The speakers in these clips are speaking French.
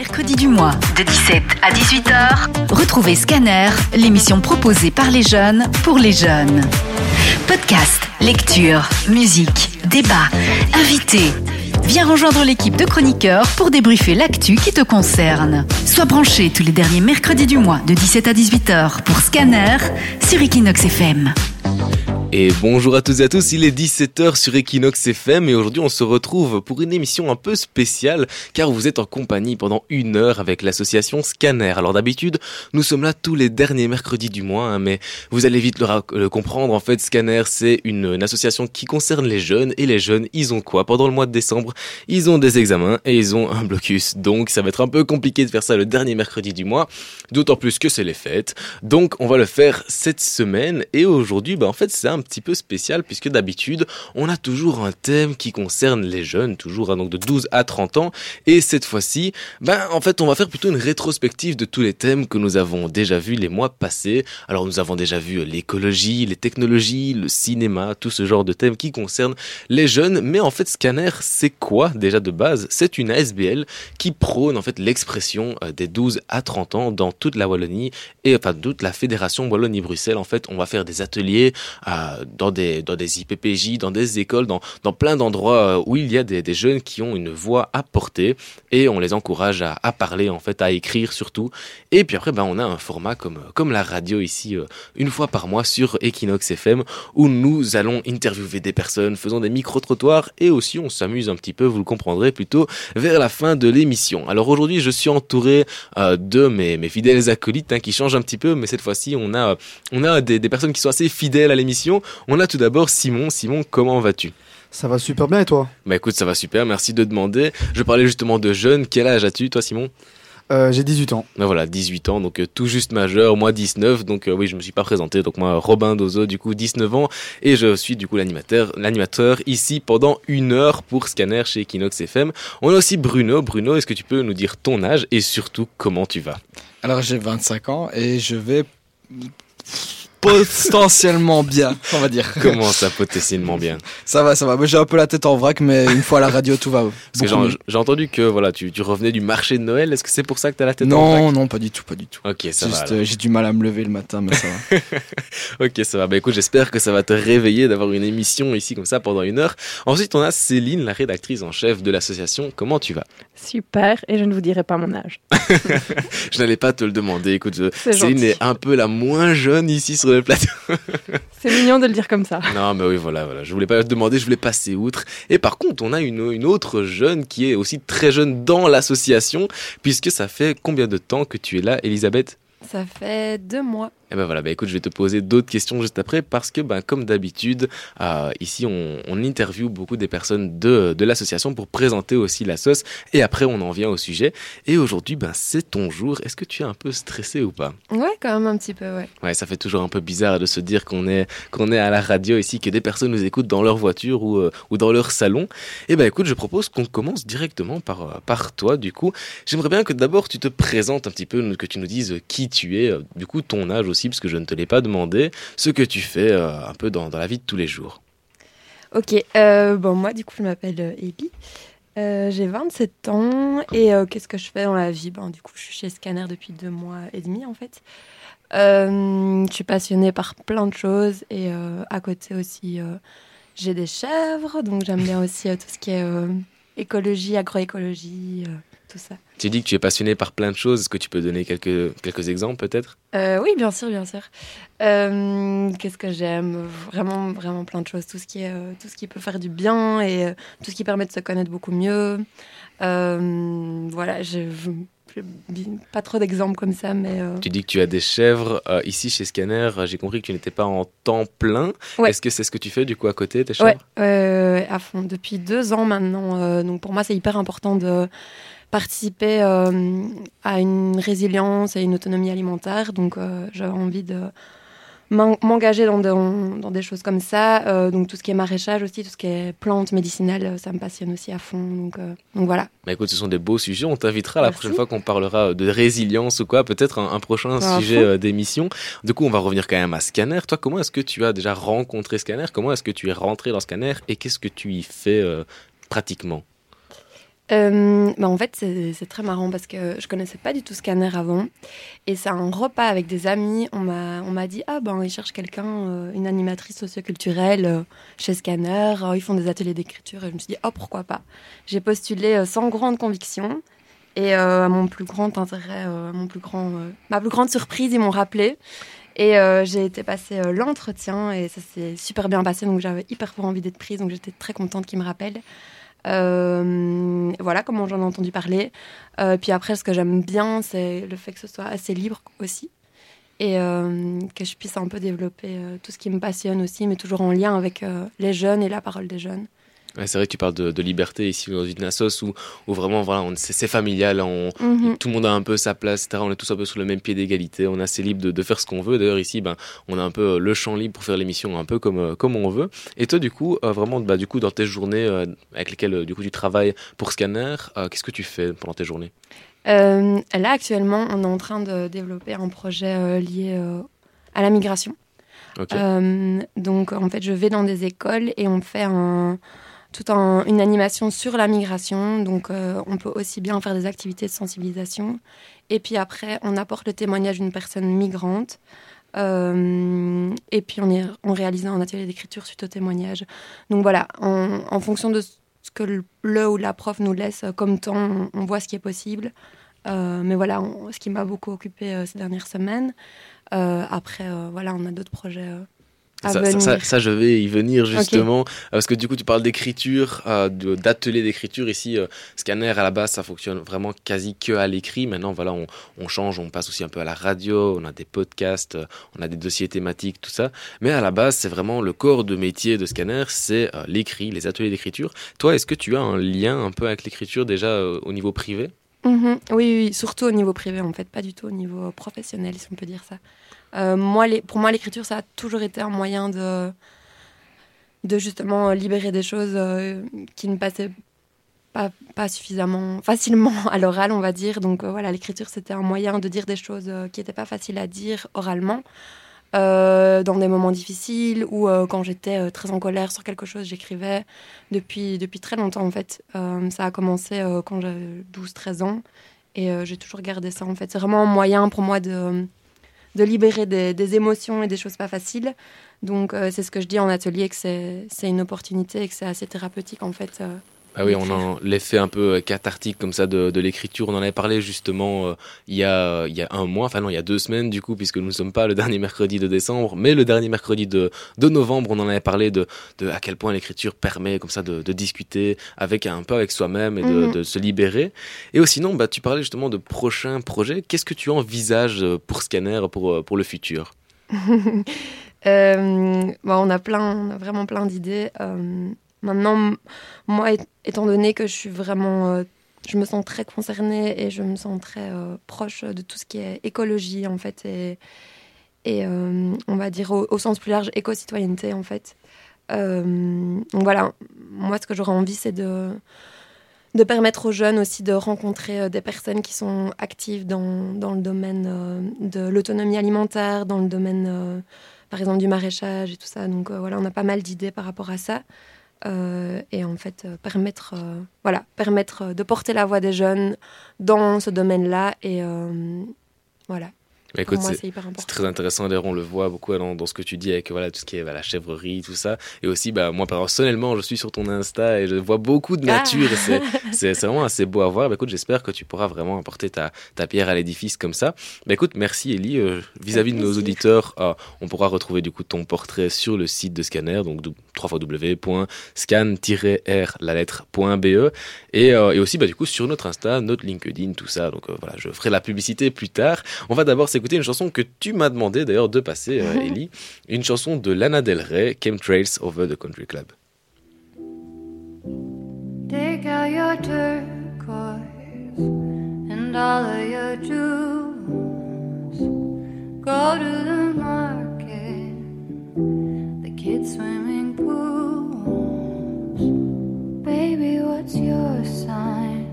mercredis du mois, de 17 à 18h, retrouvez Scanner, l'émission proposée par les jeunes pour les jeunes. Podcast, lecture, musique, débat, invités. Viens rejoindre l'équipe de chroniqueurs pour débriefer l'actu qui te concerne. Sois branché tous les derniers mercredis du mois de 17 à 18h pour Scanner sur Equinox FM. Et bonjour à toutes et à tous, il est 17h sur Equinox FM et aujourd'hui on se retrouve pour une émission un peu spéciale car vous êtes en compagnie pendant une heure avec l'association Scanner. Alors d'habitude nous sommes là tous les derniers mercredis du mois hein, mais vous allez vite le, comprendre en fait Scanner c'est une, association qui concerne les jeunes et les jeunes ils ont quoi? Pendant le mois de décembre ils ont des examens et ils ont un blocus. Donc ça va être un peu compliqué de faire ça le dernier mercredi du mois d'autant plus que c'est les fêtes. Donc on va le faire cette semaine et aujourd'hui bah en fait c'est un un petit peu spécial puisque d'habitude, on a toujours un thème qui concerne les jeunes, toujours hein, donc de 12 à 30 ans. Et cette fois-ci, ben, en fait, on va faire plutôt une rétrospective de tous les thèmes que nous avons déjà vus les mois passés. Alors, nous avons déjà vu l'écologie, les technologies, le cinéma, tout ce genre de thèmes qui concernent les jeunes. Mais en fait, Scanner, c'est quoi déjà de base? C'est une ASBL qui prône en fait l'expression euh, des 12 à 30 ans dans toute la Wallonie et enfin toute la fédération Wallonie-Bruxelles. En fait, on va faire des ateliers à dans des dans des IPPJ, dans des écoles, dans dans plein d'endroits euh, où il y a des, des, jeunes qui ont une voix à porter et on les encourage à, à, parler en fait, à écrire surtout. Et puis après, ben on a un format comme comme la radio ici euh, une fois par mois sur Equinox FM où nous allons interviewer des personnes, faisons des micro trottoirs et aussi on s'amuse un petit peu, vous le comprendrez plutôt vers la fin de l'émission. Alors aujourd'hui, je suis entouré euh, de mes mes fidèles acolytes hein, qui changent un petit peu, mais cette fois-ci on a on a des, des personnes qui sont assez fidèles à l'émission on a tout d'abord Simon. Simon, comment vas-tu? Ça va super bien et toi? Bah écoute, ça va super, merci de demander. Je parlais justement de jeunes. Quel âge as-tu, toi, Simon? Euh, j'ai 18 ans. Ben voilà, 18 ans, donc euh, tout juste majeur, moi 19, donc euh, oui, je me suis pas présenté, donc moi Robin Dozo, du coup 19 ans, et je suis du coup l'animateur, l'animateur ici pendant une heure pour Scanner chez Equinox FM. On a aussi Bruno. Bruno, est-ce que tu peux nous dire ton âge et surtout comment tu vas? Alors j'ai 25 ans et je vais potentiellement bien, on va dire. Comment ça, potentiellement bien Ça va, ça va. J'ai un peu la tête en vrac, mais une fois à la radio, tout va. Parce que j'ai entendu que voilà, tu, tu, revenais du marché de Noël. Est-ce que c'est pour ça que tu as la tête non, en vrac Non, non, pas du tout, pas du tout. Ok, ça va. Euh, j'ai du mal à me lever le matin, mais ça va. ok, ça va. Bah écoute, j'espère que ça va te réveiller d'avoir une émission ici comme ça pendant une heure. Ensuite, on a Céline, la rédactrice en chef de l'association. Comment tu vas? Super, et je ne vous dirai pas mon âge. je n'allais pas te le demander. Écoute, Céline est un peu la moins jeune ici sur le plateau. C'est mignon de le dire comme ça. Non, mais oui, voilà, voilà. Je voulais pas te demander, je voulais passer outre. Et par contre, on a une, une autre jeune qui est aussi très jeune dans l'association, puisque ça fait combien de temps que tu es là, Elisabeth? Ça fait deux mois. Eh ben voilà, bah écoute, je vais te poser d'autres questions juste après parce que, ben, comme d'habitude, euh, ici on, on interviewe beaucoup des personnes de, de l'association pour présenter aussi la sauce et après on en vient au sujet. Et aujourd'hui, ben, c'est ton jour. Est-ce que tu es un peu stressé ou pas? Ouais, quand même un petit peu, ouais. Ouais, ça fait toujours un peu bizarre de se dire qu'on est, qu'on est à la radio ici, que des personnes nous écoutent dans leur voiture ou, euh, ou dans leur salon. Et eh ben écoute, je propose qu'on commence directement par, euh, par toi du coup. J'aimerais bien que d'abord tu te présentes un petit peu, que tu nous dises qui tu es, du coup ton âge aussi parce que je ne te l'ai pas demandé, ce que tu fais euh, un peu dans, la vie de tous les jours. Ok, euh, bon, moi, du coup, je m'appelle euh, Ellie. j'ai 27 ans et qu'est-ce que je fais dans la vie? Ben, Du coup, je suis chez Scanner depuis deux mois et demi, en fait. je suis passionnée par plein de choses et à côté aussi, j'ai des chèvres, donc j'aime bien aussi tout ce qui est écologie, agroécologie tout ça. Tu dis que tu es passionné par plein de choses. Est-ce que tu peux donner quelques, quelques exemples peut-être? Euh, Oui, bien sûr, bien sûr. Euh, qu'est-ce que j'aime? Vraiment, vraiment plein de choses. Tout ce qui, est, euh, tout ce qui peut faire du bien et tout ce qui permet de se connaître beaucoup mieux. voilà, je pas trop d'exemples comme ça, mais... Tu dis que tu as des chèvres. ici, chez Scanner, j'ai compris que tu n'étais pas en temps plein. Est-ce que c'est ce que tu fais, du coup, à côté, tes chèvres? Ouais, à fond. Depuis deux ans maintenant. donc, pour moi, c'est hyper important de participer euh, à une résilience et une autonomie alimentaire. Donc, euh, j'avais envie de m'engager dans, dans, des choses comme ça. Euh, donc tout ce qui est maraîchage aussi, tout ce qui est plantes médicinales, ça me passionne aussi à fond. Donc, donc voilà. Mais écoute, ce sont des beaux sujets. On t'invitera la prochaine fois qu'on parlera de résilience ou quoi, peut-être un, prochain sujet d'émission. Du coup, on va revenir quand même à Scanner. Toi, comment est-ce que tu as déjà rencontré Scanner? Comment est-ce que tu es rentré dans Scanner? Et qu'est-ce que tu y fais pratiquement? Euh, bah, en fait, c'est très marrant parce que je connaissais pas du tout Scanner avant. Et c'est un repas avec des amis. On m'a dit Ah, ben, ils cherchent quelqu'un, euh, une animatrice socioculturelle euh, chez Scanner. Euh, ils font des ateliers d'écriture. Et je me suis dit Oh, pourquoi pas? J'ai postulé euh, sans grande conviction. Et à mon plus grand intérêt, à mon plus grand, ma plus grande surprise, ils m'ont rappelé. Et j'ai été passer l'entretien et ça s'est super bien passé. Donc j'avais hyper fort envie d'être prise. Donc j'étais très contente qu'ils me rappellent. Euh, voilà comment j'en ai entendu parler. Euh, puis après, ce que j'aime bien, c'est le fait que ce soit assez libre aussi. Et euh, que je puisse un peu développer tout ce qui me passionne aussi, mais toujours en lien avec les jeunes et la parole des jeunes. Ouais, c'est vrai que tu parles de, de liberté ici dans une assos où, où vraiment voilà, c'est familial, on, Mhm. tout le monde a un peu sa place, etc. On est tous un peu sur le même pied d'égalité, on est assez libre de, de faire ce qu'on veut. D'ailleurs ici, ben, on a un peu euh, le champ libre pour faire l'émission un peu comme, euh, comme on veut. Et toi du coup, euh, vraiment, bah, du coup, dans tes journées euh, avec lesquelles du coup tu travailles pour Scanner, euh, qu'est-ce que tu fais pendant tes journées? Là, actuellement, on est en train de développer un projet lié à la migration. Donc, en fait, je vais dans des écoles et on fait un, tout un- une animation sur la migration. Donc, euh, on peut aussi bien faire des activités de sensibilisation. Et puis après, on apporte le témoignage d'une personne migrante. Euh, et puis, on, réalise un atelier d'écriture suite au témoignage. Donc, voilà, en, en fonction de ce que le, ou la prof nous laisse comme temps, on, voit ce qui est possible. Euh, mais voilà, ce qui m'a beaucoup occupé euh, ces dernières semaines. Après, voilà, on a d'autres projets Ça, venir. ça, ça, ça, je vais y venir justement, parce que du coup tu parles d'écriture, euh, d'atelier d'écriture ici. euh, Scanner à la base, ça fonctionne vraiment quasi que à l'écrit. Maintenant, voilà, on, on change, on passe aussi un peu à la radio, on a des podcasts, euh, on a des dossiers thématiques, tout ça. Mais à la base, c'est vraiment le corps de métier de Scanner, c'est euh, l'écrit, les ateliers d'écriture. Toi, est-ce que tu as un lien un peu avec l'écriture déjà au niveau privé? Mhm. Oui, oui, oui, surtout au niveau privé, en fait, pas du tout au niveau professionnel, si on peut dire ça. Euh, moi, pour moi, l'écriture, ça a toujours été un moyen de, de justement libérer des choses euh, qui ne passaient pas, pas suffisamment facilement à l'oral, on va dire. Donc euh, voilà, l'écriture, c'était un moyen de dire des choses qui n'étaient pas faciles à dire oralement. dans des moments difficiles ou quand j'étais très en colère sur quelque chose, j'écrivais depuis, depuis très longtemps en fait. Ça a commencé quand j'avais 12-13 ans et j'ai toujours gardé ça en fait. C'est vraiment un moyen pour moi de, de libérer des, émotions et des choses pas faciles. Donc euh, c'est ce que je dis en atelier, que c'est une opportunité et que c'est assez thérapeutique en fait. Euh. Ah oui, on a l'effet un peu euh, cathartique comme ça de, de l'écriture. On en avait parlé justement euh, il, y a, il y a un mois, enfin non, il y a deux semaines du coup, puisque nous ne sommes pas le dernier mercredi de décembre, mais le dernier mercredi de, de novembre, on en avait parlé de, de à quel point l'écriture permet comme ça de, de discuter avec un peu avec soi-même et de, Mhm. de se libérer. Et aussi, sinon, bah, tu parlais justement de prochains projets. Qu'est-ce que tu envisages pour Scanner pour, euh, pour le futur? Euh, bon, on a plein, on a vraiment plein d'idées. Euh, maintenant, moi, étant donné que je suis vraiment, euh, je me sens très concernée et je me sens très euh, proche de tout ce qui est écologie en fait et, euh, on va dire au, sens plus large éco-citoyenneté en fait. Donc voilà, moi, ce que j'aurais envie, c'est de de permettre aux jeunes aussi de rencontrer des personnes qui sont actives dans, dans le domaine de l'autonomie alimentaire, dans le domaine par exemple du maraîchage et tout ça. Donc voilà, on a pas mal d'idées par rapport à ça. Euh, et en fait, euh, permettre, euh, voilà, permettre de porter la voix des jeunes dans ce domaine-là. Et voilà, Écoute, c'est- très intéressant, d'ailleurs on le voit beaucoup dans, dans ce que tu dis avec voilà, tout ce qui est bah, la chèvrerie, tout ça. Et aussi, bah, moi personnellement, je suis sur ton Insta et je vois beaucoup de Ah. nature. et c'est- vraiment assez beau à voir. Bah, écoute, j'espère que tu pourras vraiment apporter ta, ta pierre à l'édifice comme ça. Bah, écoute, merci Ellie. Euh, Vis-à-vis de nos auditeurs, euh, on pourra retrouver du coup ton portrait sur le site de Scanner, donc www.scan-r la lettre.be et, euh, et aussi bah, du coup sur notre Insta, notre LinkedIn, tout ça. Donc voilà, je ferai la publicité plus tard. On va d'abord s'écouter une chanson que tu m'as demandé d'ailleurs de passer, euh, Ellie, une chanson de Lana Del Rey, Chemtrails Over the Country Club. Take out your turquoise and all of your jewels. Go to the market, the kids' swimming pools. Baby, what's your sign?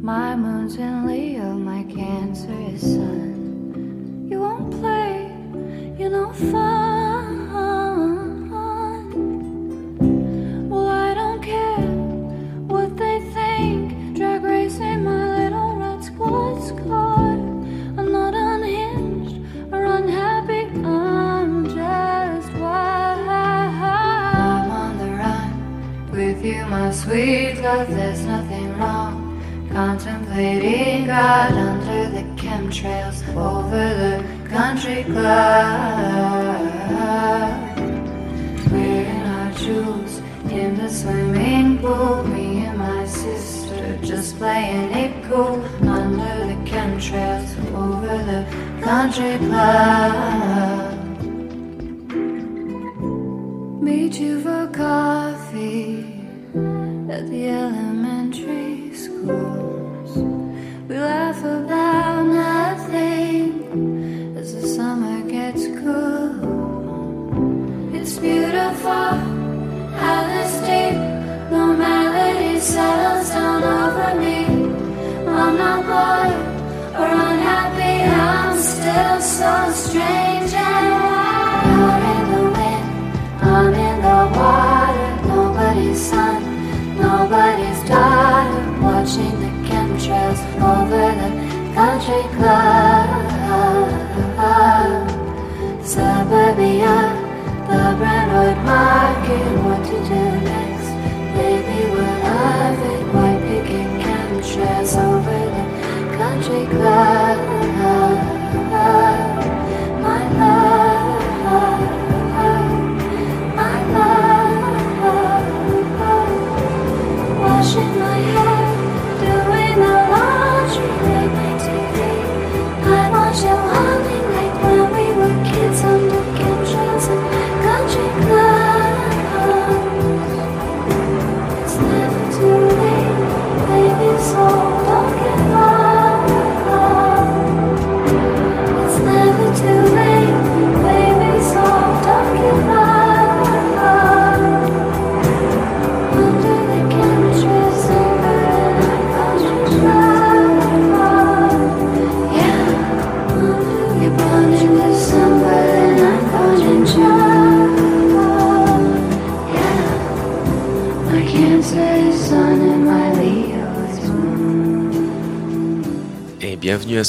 My moon's in Leo, my Cancer is Sun. You won't play, You're no fun.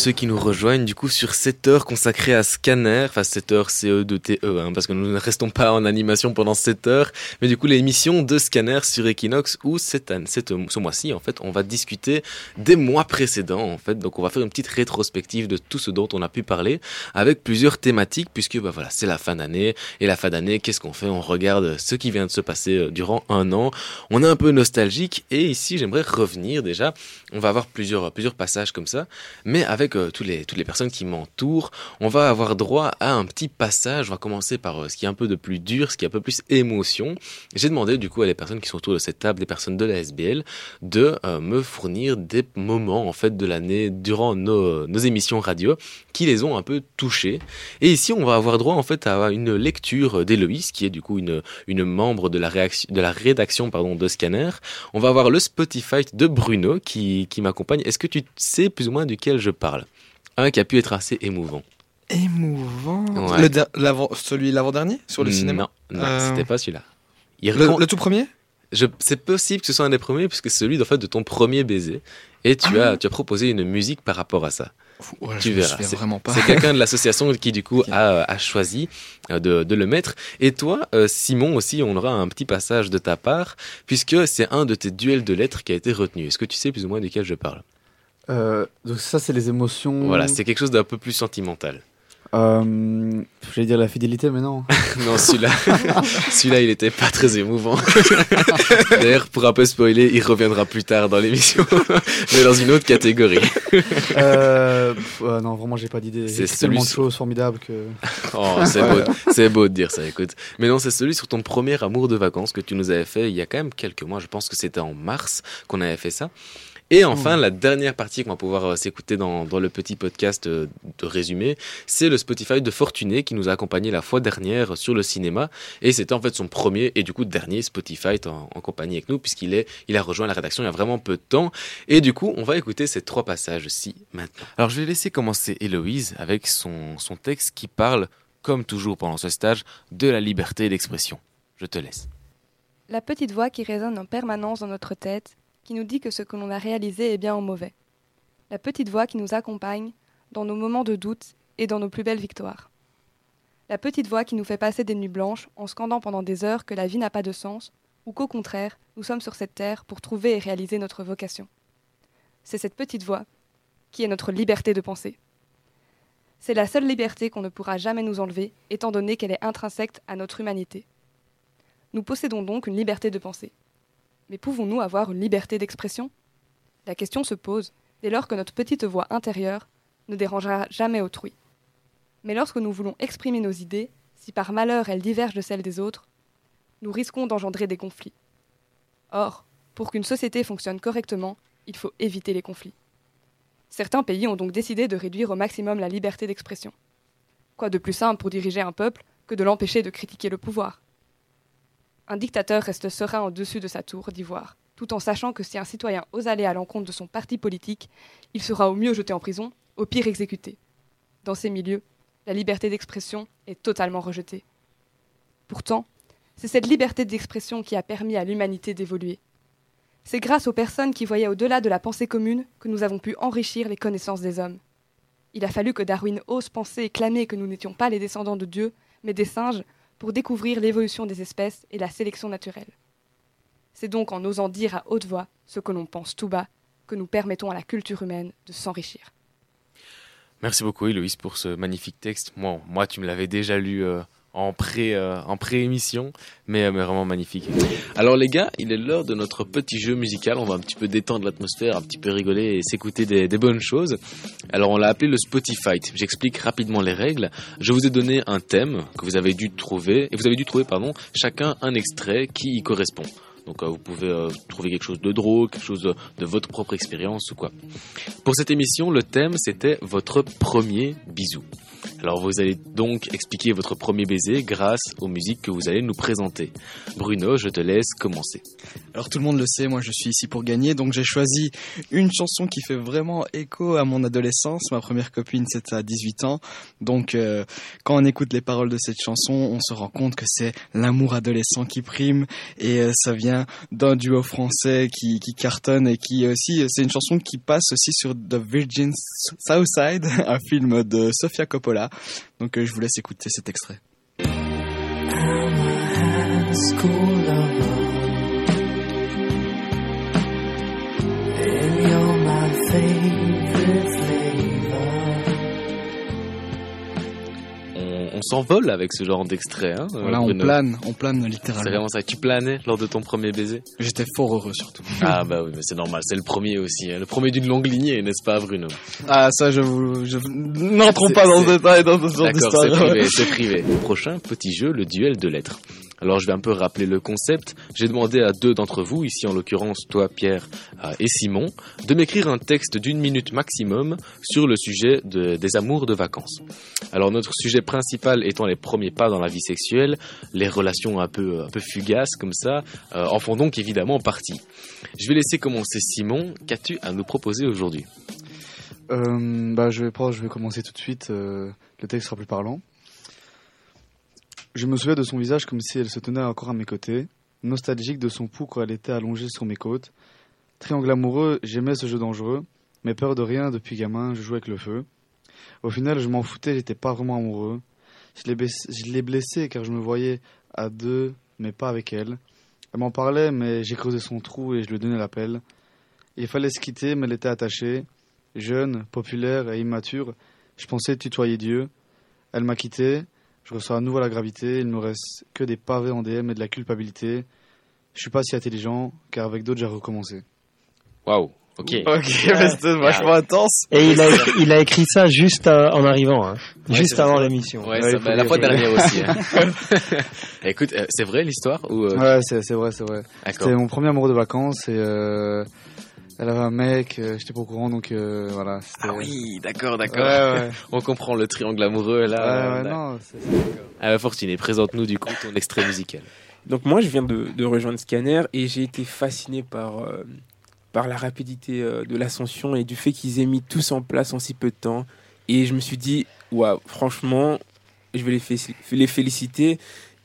Ceux qui nous rejoignent du coup sur cette heure consacrée à Scanner, enfin cette heure CE de TE, hein, parce que nous ne restons pas en animation pendant cette heure, mais du coup l'émission de Scanner sur Equinox où cette cette, ce mois-ci en fait on va discuter des mois précédents en fait, donc on va faire une petite rétrospective de tout ce dont on a pu parler avec plusieurs thématiques puisque bah voilà c'est la fin d'année. Et la fin d'année qu'est-ce qu'on fait? On regarde ce qui vient de se passer euh, durant un an, on est un peu nostalgique et ici j'aimerais revenir déjà, on va avoir plusieurs plusieurs passages comme ça mais avec toutes les personnes qui m'entourent, on va avoir droit à un petit passage. On va commencer par euh, ce qui est un peu de plus dur, ce qui est un peu plus émotion. J'ai demandé du coup à les personnes qui sont autour de cette table, les personnes de la SBL, de euh, me fournir des moments en fait de l'année durant nos, émissions radio qui les ont un peu touchés. Et ici, on va avoir droit en fait à une lecture d'Héloïse, qui est du coup une, membre de la, rédaction de Scanner. On va avoir le Spotify de Bruno qui, qui m'accompagne. Est-ce que tu sais plus ou moins duquel je parle? Un qui a pu être assez émouvant. Émouvant. Ouais. Le celui l'avant-dernier sur le cinéma? Non, non Euh, c'était pas celui-là. Il le, tout premier? Je- C'est possible que ce soit un des premiers, puisque c'est celui en fait, de ton premier baiser. Et tu, Ah. as, tu as proposé une musique par rapport à ça. Ouais, Tu verras, c'est- vraiment pas. C'est quelqu'un de l'association qui du coup a choisi euh, de, de le mettre. Et toi, euh, Simon aussi, on aura un petit passage de ta part, puisque c'est un de tes duels de lettres qui a été retenu. Est-ce que tu sais plus ou moins duquel je parle? Euh, donc ça, c'est les émotions. Voilà, c'est quelque chose d'un peu plus sentimental. Euh, J'allais dire la fidélité, mais non. Non, celui-là, celui-là, il était pas très émouvant. D'ailleurs, pour un peu spoiler, il reviendra plus tard dans l'émission, mais dans une autre catégorie. euh, ouais, non, vraiment, j'ai pas d'idée. C'est tellement de choses formidables que. Oh, c'est beau, c'est beau de dire ça, écoute. Mais non, c'est celui sur ton premier amour de vacances que tu nous avais fait il y a quand même quelques mois. Je pense que c'était en mars qu'on avait fait ça. Et enfin, la dernière partie qu'on va pouvoir euh, s'écouter dans, dans le petit podcast euh, de résumé, c'est le Spotify de Fortuné qui nous a accompagné la fois dernière sur le cinéma. Et c'était en fait son premier et du coup dernier Spotify en, en compagnie avec nous puisqu'il est, il a rejoint la rédaction il y a vraiment peu de temps. Et du coup, on va écouter ces trois passages-ci maintenant. Alors, je vais laisser commencer Héloïse avec son, son texte qui parle, comme toujours pendant ce stage, de la liberté d'expression. Je te laisse. La petite voix qui résonne en permanence dans notre tête, qui nous dit que ce que l'on a réalisé est bien ou mauvais. La petite voix qui nous accompagne dans nos moments de doute et dans nos plus belles victoires. La petite voix qui nous fait passer des nuits blanches en scandant pendant des heures que la vie n'a pas de sens, ou qu'au contraire, nous sommes sur cette terre pour trouver et réaliser notre vocation. C'est cette petite voix qui est notre liberté de penser. C'est la seule liberté qu'on ne pourra jamais nous enlever, étant donné qu'elle est intrinsèque à notre humanité. Nous possédons donc une liberté de penser. Mais pouvons-nous avoir une liberté d'expression? La question se pose dès lors que notre petite voix intérieure ne dérangera jamais autrui. Mais lorsque nous voulons exprimer nos idées, si par malheur elles divergent de celles des autres, nous risquons d'engendrer des conflits. Or, pour qu'une société fonctionne correctement, il faut éviter les conflits. Certains pays ont donc décidé de réduire au maximum la liberté d'expression. Quoi de plus simple pour diriger un peuple que de l'empêcher de critiquer le pouvoir? Un dictateur reste serein au-dessus de sa tour d'ivoire, tout en sachant que si un citoyen ose aller à l'encontre de son parti politique, il sera au mieux jeté en prison, au pire exécuté. Dans ces milieux, la liberté d'expression est totalement rejetée. Pourtant, c'est cette liberté d'expression qui a permis à l'humanité d'évoluer. C'est grâce aux personnes qui voyaient au-delà de la pensée commune que nous avons pu enrichir les connaissances des hommes. Il a fallu que Darwin ose penser et clamer que nous n'étions pas les descendants de Dieu, mais des singes, pour découvrir l'évolution des espèces et la sélection naturelle. C'est donc en osant dire à haute voix ce que l'on pense tout bas que nous permettons à la culture humaine de s'enrichir. Merci beaucoup Héloïse pour ce magnifique texte. Moi, moi tu me l'avais déjà lu euh, en pré euh, en pré-émission, mais, mais vraiment magnifique. Alors les gars, il est l'heure de notre petit jeu musical. On va un petit peu détendre l'atmosphère, un petit peu rigoler et s'écouter des, des bonnes choses. Alors on l'a appelé le Spotify. J'explique rapidement les règles. Je vous ai donné un thème que vous avez dû trouver et vous avez dû trouver pardon chacun un extrait qui y correspond. Donc euh, vous pouvez euh, trouver quelque chose de drôle, quelque chose de, de votre propre expérience ou quoi. Pour cette émission, le thème c'était votre premier bisou. Alors vous allez donc expliquer votre premier baiser grâce aux musiques que vous allez nous présenter. Bruno, je te laisse commencer. Alors tout le monde le sait, moi je suis ici pour gagner, donc j'ai choisi une chanson qui fait vraiment écho à mon adolescence. Ma première copine c'était à 18 ans, donc euh, quand on écoute les paroles de cette chanson, on se rend compte que c'est l'amour adolescent qui prime et euh, ça vient d'un duo français qui, qui cartonne et qui aussi, c'est une chanson qui passe aussi sur The Virgin Southside, un film de Sofia Coppola. Donc euh, je vous laisse écouter cet extrait. S'envole avec ce genre d'extrait. Hein, Voilà, on Bruno. plane, on plane C'est littéralement. vraiment ça. Tu planais lors de ton premier baiser J'étais fort heureux surtout. Ah bah oui, mais c'est normal. C'est le premier aussi. hein. Le premier d'une longue lignée, n'est-ce pas, Bruno? Ah ça je vous... Je... N'entrons C'est- pas dans c'est- ce détail dans ce genre D'accord, d'histoire. c'est privé, c'est privé. Prochain petit jeu, le duel de lettres. Alors je vais un peu rappeler le concept. J'ai demandé à deux d'entre vous, ici en l'occurrence toi Pierre euh, et Simon, de m'écrire un texte d'une minute maximum sur le sujet de- des amours de vacances. Alors notre sujet principal étant les premiers pas dans la vie sexuelle, les relations un peu, fugaces comme ça, euh, en font donc évidemment partie. Je vais laisser commencer Simon. Qu'as-tu à nous proposer aujourd'hui? Euh, bah, je vais commencer tout de suite. le texte sera plus parlant. Je me souviens de son visage comme si elle se tenait encore à mes côtés, nostalgique de son pouls quand elle était allongée sur mes côtes. Triangle amoureux, j'aimais ce jeu dangereux, mais peur de rien depuis gamin, je jouais avec le feu. Au final, je m'en foutais, j'étais pas vraiment amoureux. Je l'ai blessé, car je me voyais à deux, mais pas avec elle. Elle m'en parlait, mais j'ai creusé son trou et je lui donnais l'appel. Il fallait se quitter, mais elle était attachée. Jeune, populaire et immature, je pensais tutoyer Dieu. Elle m'a quitté, je reçois à nouveau la gravité, il me reste que des pavés en DM et de la culpabilité. Je suis pas si intelligent, car avec d'autres j'ai recommencé. Waouh, ok. Ok, mais c'était vachement intense. Et il a, écrit, il a écrit ça juste euh, en arrivant, hein. Ouais, juste avant l'émission. Ouais, Ouais, bah, la fois dernière aussi. hein. Écoute, euh, c'est vrai l'histoire ou euh, Ouais, c'est c'est vrai, c'est vrai. C'était mon premier amour de vacances et euh, elle avait un mec, euh, j'étais pas au courant donc euh, voilà. Ah oui, d'accord, d'accord. ouais. On comprend le triangle amoureux là. ouais, ouais, non, c'est- Ah, bah, Fortuné, présente-nous du coup ton extrait musical. Donc moi, je viens de, de rejoindre Scanner et j'ai été fasciné par, euh, par la rapidité euh, de l'ascension et du fait qu'ils aient mis tous en place en si peu de temps. Et je me suis dit, waouh, franchement, je vais les, fé- les féliciter.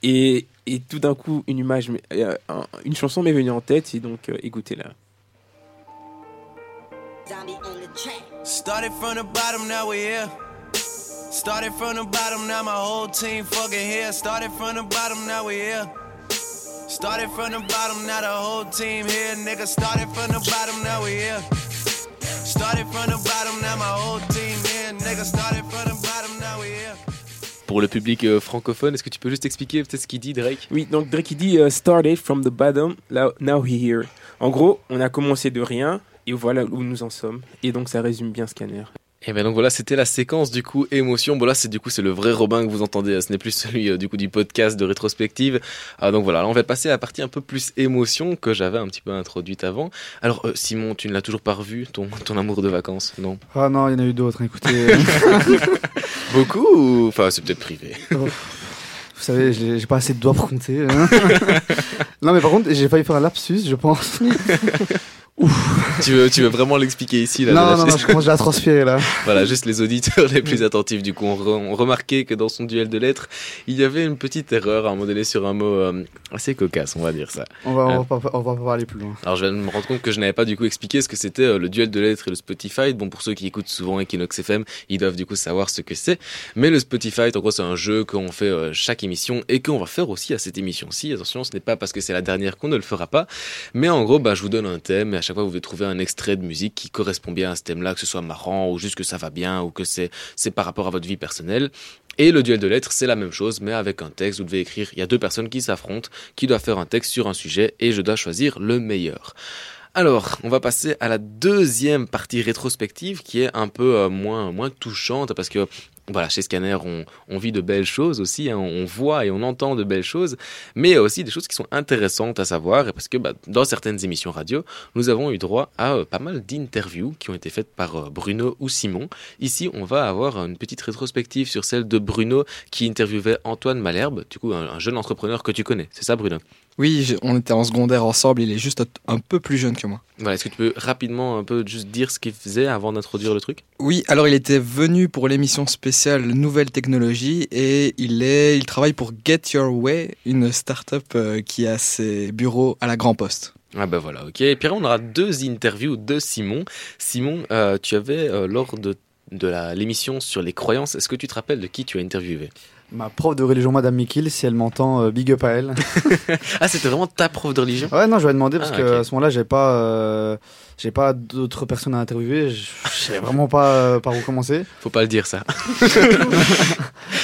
Et, et tout d'un coup, une image, euh, une chanson m'est venue en tête et donc euh, écoutez-la. Started from the bottom, now we're here. Started from the bottom, now my whole team fucking here. Started from the bottom, now we're here. Started from the bottom, now the whole team here. Nigga, started from the bottom, now we here. Started from the bottom, now my whole team here. Nigga, started from the bottom, now we here. Pour le public euh, francophone, est-ce que tu peux juste expliquer peut-être ce qu'il dit, Drake? Oui, donc Drake il dit euh, started from the bottom, now, now he here. En gros, on a commencé de rien et voilà où nous en sommes. Et donc ça résume bien Scanner. Et ben donc voilà, c'était la séquence du coup émotion. Bon là, c'est du coup c'est le vrai Robin que vous entendez. Ce n'est plus celui euh, du coup du podcast de rétrospective. Ah, donc voilà, là, on va passer à la partie un peu plus émotion que j'avais un petit peu introduite avant. Alors euh, Simon, tu ne l'as toujours pas revu ton ton amour de vacances, non? Ah non, il y en a eu d'autres, écoutez. Beaucoup ou... Enfin, c'est peut-être privé? Vous savez, j'ai j'ai pas assez de doigts pour compter. hein. non, mais par contre, j'ai failli faire un lapsus, je pense. tu veux tu veux vraiment l'expliquer ici là non, non, non, je commence à transpirer là. Voilà, juste les auditeurs les plus attentifs du coup ont, re- ont remarqué que dans son duel de lettres, il y avait une petite erreur à un moment donné sur un mot euh, assez cocasse, on va dire ça. On va, Euh, on, va pas, on va pas aller plus loin. Alors je viens de me rendre compte que je n'avais pas du coup expliqué ce que c'était euh, le duel de lettres et le Spotify. Bon pour ceux qui écoutent souvent Equinox FM, ils doivent du coup savoir ce que c'est. Mais le Spotify, en gros c'est un jeu qu'on fait euh, chaque émission et qu'on va faire aussi à cette émission-ci. Attention, ce n'est pas parce que c'est la dernière qu'on ne le fera pas. Mais en gros, bah, je vous donne un thème et à chaque fois vous devez trouver un extrait de musique qui correspond bien à ce thème-là, que ce soit marrant ou juste que ça va bien ou que c'est par rapport à votre vie personnelle. Et le duel de lettres, c'est la même chose, mais avec un texte. Vous devez écrire. Il y a deux personnes qui s'affrontent, qui doivent faire un texte sur un sujet, et je dois choisir le meilleur. Alors, on va passer à la deuxième partie rétrospective, qui est un peu euh, moins touchante, parce que voilà, chez Scanner, on, vit de belles choses aussi, hein, on voit et on entend de belles choses, mais aussi des choses qui sont intéressantes à savoir, parce que bah, dans certaines émissions radio, nous avons eu droit à euh, pas mal d'interviews qui ont été faites par euh, Bruno ou Simon. Ici, on va avoir une petite rétrospective sur celle de Bruno qui interviewait Antoine Malherbe, du coup un jeune entrepreneur que tu connais, c'est ça Bruno? Oui, on était en secondaire ensemble, il est juste un peu plus jeune que moi. Voilà, est-ce que tu peux rapidement un peu juste dire ce qu'il faisait avant d'introduire le truc? Oui, alors il était venu pour l'émission spéciale Nouvelles Technologies et il est, il travaille pour Get Your Way, une start-up euh, qui a ses bureaux à la Grand Poste. Ah bah voilà, ok. Et puis là, on aura deux interviews de Simon. Simon, euh, tu avais euh, lors de, de l'émission sur les croyances, est-ce que tu te rappelles de qui tu as interviewé? Ma prof de religion, Madame Mikil, si elle m'entend, euh, big up à elle. Ah, c'était vraiment ta prof de religion Ouais, non, je vais demander parce Ah, que ok. à ce moment-là, j'ai pas, euh, j'ai pas d'autres personnes à interviewer. Je savais vraiment pas euh, par où commencer. Faut pas le dire ça.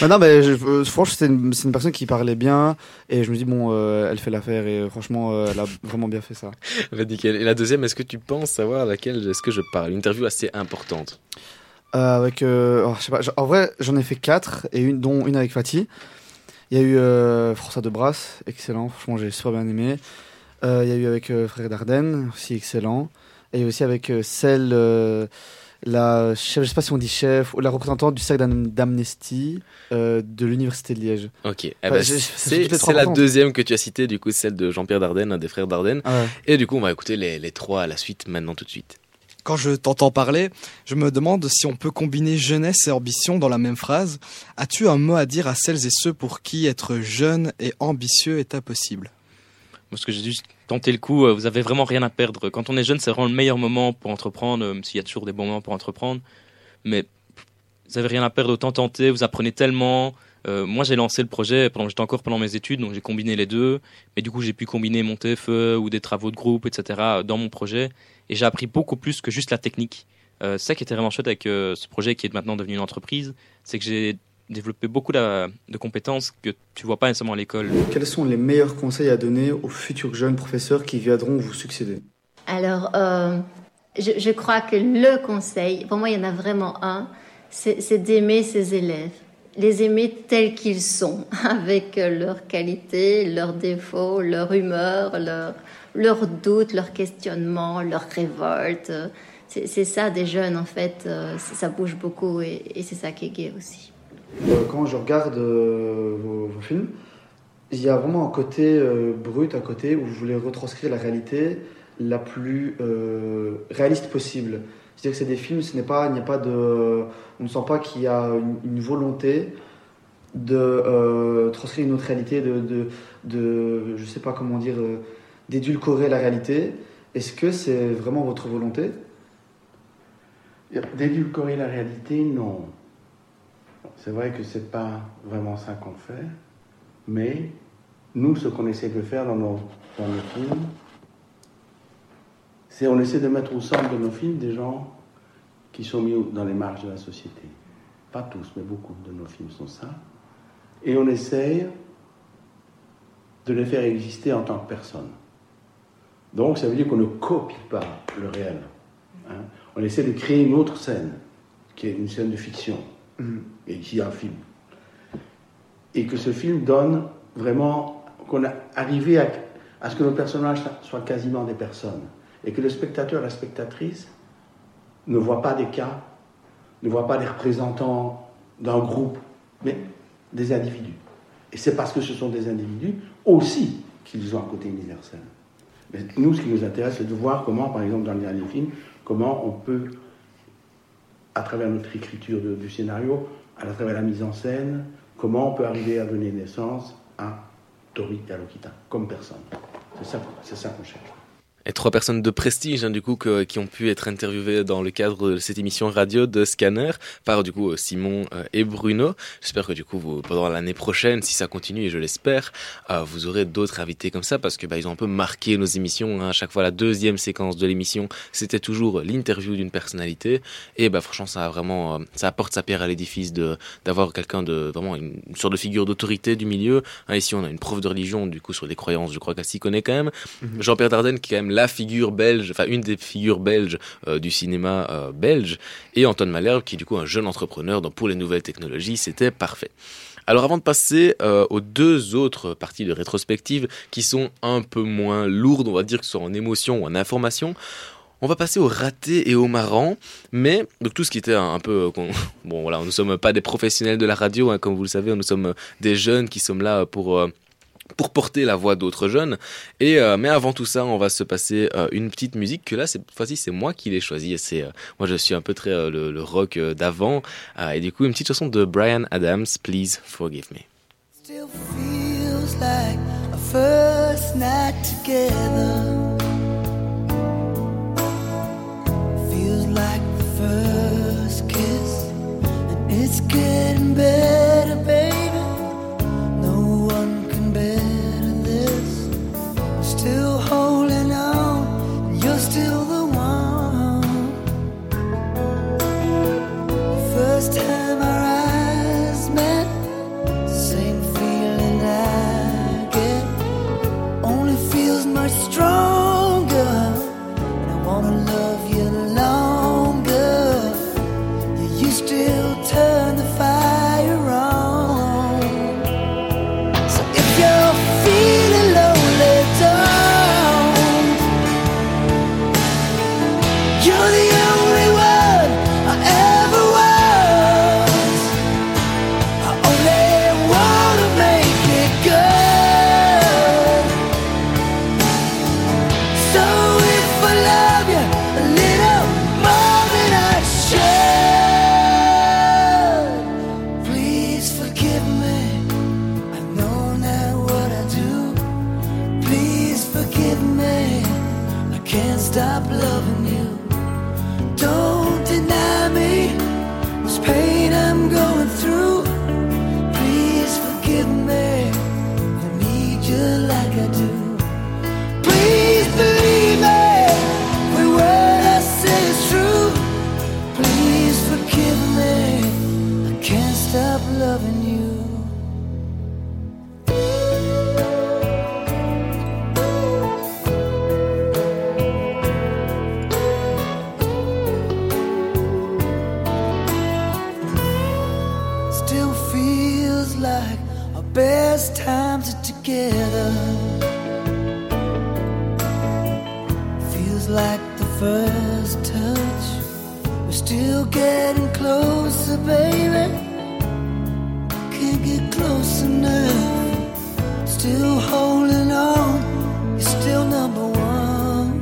Non, mais euh, franchement, c'est une, personne qui parlait bien et je me dis bon, elle fait l'affaire et franchement, elle a vraiment bien fait ça. Bah, nickel. Et la deuxième, est-ce que tu penses savoir à laquelle est-ce que je parle? Une interview assez importante. Euh, avec, euh, oh, je sais pas, en vrai, j'en ai fait quatre et une, dont une avec Fatih. Il y a eu euh, François de Brasse, excellent. Franchement, j'ai super bien aimé. Il y a eu avec Frère Dardenne, aussi excellent. Et aussi avec celle, la chef, je sais pas si on dit chef, ou la représentante du cercle d'am- d'Amnesty de l'université de Liège. Ok. Eh ben, c'est la deuxième que tu as citée, du coup, celle de Jean-Pierre Dardenne, un des frères Dardenne. Ah ouais. Et du coup, on va écouter les, les trois à la suite maintenant tout de suite. Quand je t'entends parler, je me demande si on peut combiner jeunesse et ambition dans la même phrase. As-tu un mot à dire à celles et ceux pour qui être jeune et ambitieux est impossible? Parce que j'ai juste tenté le coup, euh, vous avez vraiment rien à perdre. Quand on est jeune, c'est vraiment le meilleur moment pour entreprendre, euh, même s'il y a toujours des bons moments pour entreprendre. Mais vous avez rien à perdre, autant tenter, vous apprenez tellement. Euh, moi, j'ai lancé le projet pendant j'étais encore pendant mes études, donc j'ai combiné les deux. Mais du coup, j'ai pu combiner mon TFE ou des travaux de groupe, etc. dans mon projet. Et j'ai appris beaucoup plus que juste la technique. Euh, c'est ça qui était vraiment chouette avec euh, ce projet qui est maintenant devenu une entreprise, c'est que j'ai développé beaucoup de, de compétences que tu vois pas nécessairement à l'école. Quels sont les meilleurs conseils à donner aux futurs jeunes professeurs qui viendront vous succéder? Alors, euh, je, je crois que le conseil, pour moi, il y en a vraiment un, c'est d'aimer ses élèves. Les aimer tels qu'ils sont, avec leurs qualités, leurs défauts, leur humeur, leurs doutes, leurs questionnements, leurs révoltes. C'est ça des jeunes, en fait. euh, ça bouge beaucoup et, c'est ça qui est gai aussi. Euh, Quand je regarde euh, vos, films, il y a vraiment un côté brut, un côté où vous voulez retranscrire la réalité la plus réaliste possible. C'est-à-dire que c'est des films, ce n'est pas, il n'y a pas de, on ne sent pas qu'il y a une, volonté de euh, transcrire une autre réalité, de, de, de, je sais pas comment dire, euh, d'édulcorer la réalité. Est-ce que c'est vraiment votre volonté? D'édulcorer la réalité, non. C'est vrai que c'est pas vraiment ça qu'on fait, mais nous, ce qu'on essaie de faire dans nos, dans nos films, c'est on essaie de mettre au centre de nos films des gens qui sont mis dans les marges de la société. Pas tous, mais beaucoup de nos films sont ça. Et on essaye de les faire exister en tant que personne. Donc ça veut dire qu'on ne copie pas le réel. hein. On essaie de créer une autre scène, qui est une scène de fiction, et qui est un film. Et que ce film donne vraiment qu'on a arrivé à, à ce que nos personnages soient quasiment des personnes. Et que le spectateur, la spectatrice, ne voit pas des cas, ne voit pas des représentants d'un groupe, mais des individus. Et c'est parce que ce sont des individus aussi qu'ils ont un côté universel. Mais nous, ce qui nous intéresse, c'est de voir comment, par exemple, dans le dernier film, comment on peut, à travers notre écriture du scénario, à travers la mise en scène, comment on peut arriver à donner naissance à Tori et Alokita, comme personne. C'est ça, c'est ça qu'on cherche. Et trois personnes de prestige, hein, du coup, que- qui ont pu être interviewées dans le cadre de cette émission radio de Scanner par, du coup, Simon euh, et Bruno. J'espère que, du coup, vous, pendant l'année prochaine, si ça continue, et je l'espère, euh, vous aurez d'autres invités comme ça parce que, bah, ils ont un peu marqué nos émissions. hein. À chaque fois, la deuxième séquence de l'émission, c'était toujours l'interview d'une personnalité. Et, bah, franchement, ça a vraiment, euh, ça apporte sa pierre à l'édifice de, d'avoir quelqu'un de, vraiment, une, une sorte de figure d'autorité du milieu. Hein, ici, on a une prof de religion, du coup, sur les croyances, je crois qu'elle s'y connaît quand même. Mhm. Jean-Pierre Dardenne, qui est quand même la figure belge, enfin une des figures belges euh, du cinéma euh, belge, et Antoine Malherbe, qui est du coup un jeune entrepreneur dans, pour les nouvelles technologies, c'était parfait. Alors avant de passer euh, aux deux autres parties de rétrospective qui sont un peu moins lourdes, on va dire que ce soit en émotion ou en information, on va passer au raté et au marrant, mais donc tout ce qui était un, peu... bon voilà, nous sommes pas des professionnels de la radio, hein, comme vous le savez, nous sommes des jeunes qui sommes là pour... pour porter la voix d'autres jeunes. Et euh, mais avant tout ça, on va se passer euh, une petite musique que là, cette fois-ci, c'est moi qui l'ai choisie. C'est euh, moi, je suis un peu très le, rock d'avant. Et du coup, une petite chanson de Brian Adams, Please Forgive Me. Still feels like a first night together. Feels like the first kiss, and it's getting better, getting closer, baby. Can't get close enough. Still holding on. You're still number one.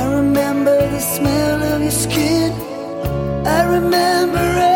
I remember the smell of your skin. I remember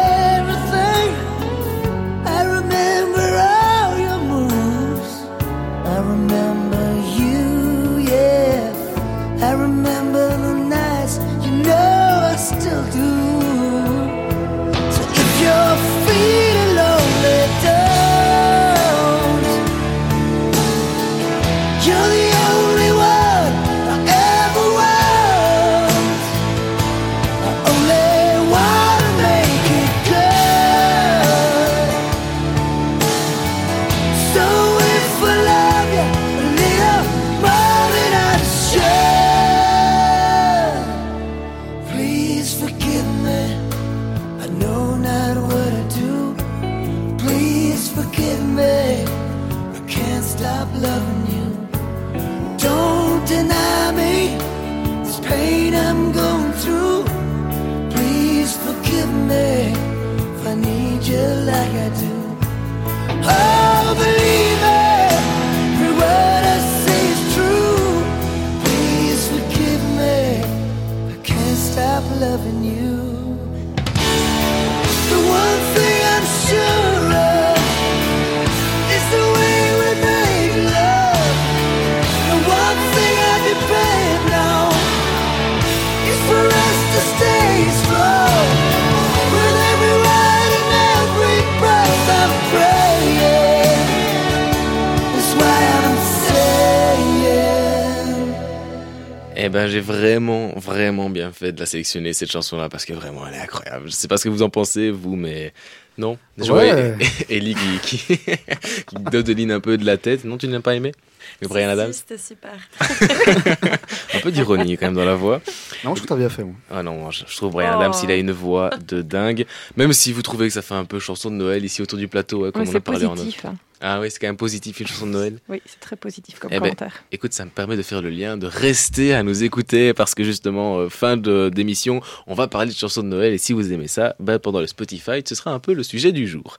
Eh ben, j'ai vraiment, vraiment bien fait de la sélectionner, cette chanson-là, parce que vraiment, elle est incroyable. Je sais pas ce que vous en pensez, vous, mais non. Déjà, Ouais. Ellie qui, qui, qui dodeline un peu de la tête. Non, tu n'as pas aimé Le Brian Adams? C'était super. Un peu d'ironie quand même dans la voix. Non, je trouve que t'as bien fait, moi. Ah non, je je trouve Brian Oh. Adams, il a une voix de dingue. Même si vous trouvez que ça fait un peu chanson de Noël ici autour du plateau, ouais, comme Ouais, on a parlé en positif. hein. Ah oui, c'est quand même positif une chanson de Noël. Oui, c'est très positif comme Eh ben, commentaire. écoute, ça me permet de faire le lien, de rester à nous écouter parce que justement, euh, fin de- d'émission, on va parler de chansons de Noël et si vous aimez ça, bah, pendant le Spotify, ce sera un peu le sujet du jour.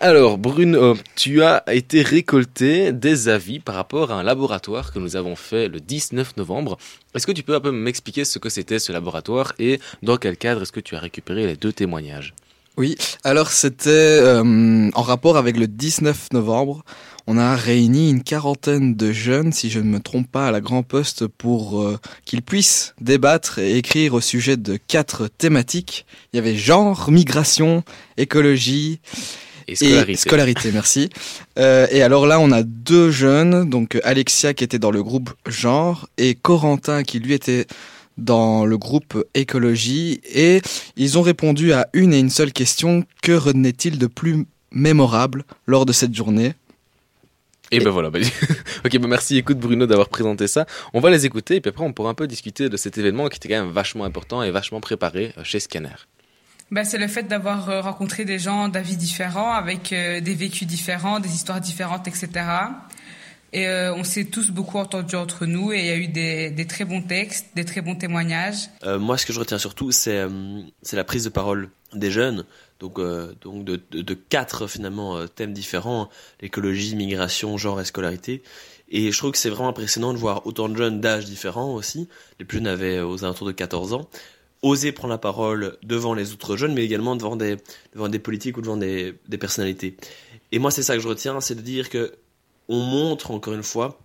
Alors, Bruno, tu as été récolté des avis par rapport à un laboratoire que nous avons fait le 19 novembre. Est-ce que tu peux un peu m'expliquer ce que c'était ce laboratoire et dans quel cadre est-ce que tu as récupéré les deux témoignages? Oui, alors c'était euh, en rapport avec le 19 novembre. On a réuni une quarantaine de jeunes, si je ne me trompe pas, à la Grand Poste pour euh, qu'ils puissent débattre et écrire au sujet de quatre thématiques. Il y avait genre, migration, écologie Et scolarité. scolarité, merci. Euh, et alors là, on a deux jeunes, donc Alexia qui était dans le groupe genre et Corentin qui lui était dans le groupe écologie et ils ont répondu à une et une seule question que retenait-il de plus mémorable lors de cette journée? Et ben voilà. bah, ok, bah merci. Écoute Bruno d'avoir présenté ça. On va les écouter et puis après on pourra un peu discuter de cet événement qui était quand même vachement important et vachement préparé euh, chez Scanner. Bah, c'est le fait d'avoir euh, rencontré des gens d'avis différents, avec euh, des vécus différents, des histoires différentes, etc. Et euh, on s'est tous beaucoup entendus entre nous et il y a eu des, très bons textes, des très bons témoignages. Euh, moi, ce que je retiens surtout, c'est euh, c'est la prise de parole des jeunes. Donc, de, quatre finalement thèmes différents l'écologie, migration, genre et scolarité. Et je trouve que c'est vraiment impressionnant de voir autant de jeunes d'âges différents aussi. Les plus jeunes avaient aux alentours de 14 ans. Oser prendre la parole devant les autres jeunes, mais également devant des, politiques ou devant des personnalités. Et moi, c'est ça que je retiens, c'est de dire que on montre encore une fois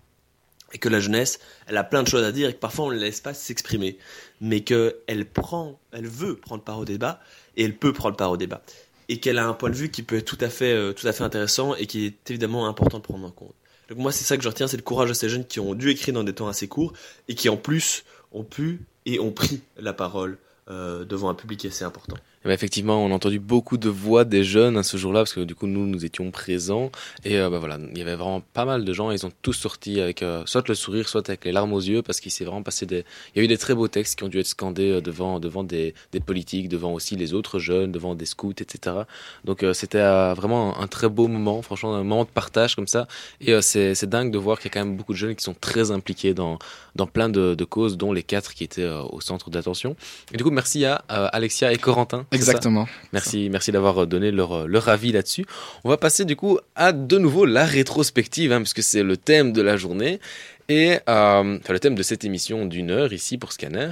que la jeunesse, elle a plein de choses à dire et que parfois on ne la laisse pas s'exprimer, mais qu'elle prend, elle veut prendre part au débat et elle peut prendre part au débat et qu'elle a un point de vue qui peut être tout à fait, euh, tout à fait intéressant et qui est évidemment important de prendre en compte. Donc moi c'est ça que je retiens, c'est le courage de ces jeunes qui ont dû écrire dans des temps assez courts et qui en plus ont pu et ont pris la parole euh, devant un public assez important. Ben, effectivement, on a entendu beaucoup de voix des jeunes à ce jour-là, parce que du coup, nous, nous étions présents. Et euh, bah, voilà, il y avait vraiment pas mal de gens. Ils ont tous sorti avec euh, soit le sourire, soit avec les larmes aux yeux, parce qu'il s'est vraiment passé des... Il y a eu des très beaux textes qui ont dû être scandés euh, devant, devant des, des politiques, devant aussi les autres jeunes, devant des scouts, etc. Donc euh, c'était euh, vraiment un très beau moment, franchement, un moment de partage comme ça. Et euh, c'est c'est dingue de voir qu'il y a quand même beaucoup de jeunes qui sont très impliqués dans, dans plein de, de causes, dont les quatre qui étaient au centre d'attention. Et du coup, merci à Alexia et Corentin. Exactement. Merci, merci d'avoir donné leur, leur avis là-dessus. On va passer du coup à de nouveau la rétrospective, hein, puisque c'est le thème de la journée, et euh, enfin le thème de cette émission d'une heure ici pour Scanner.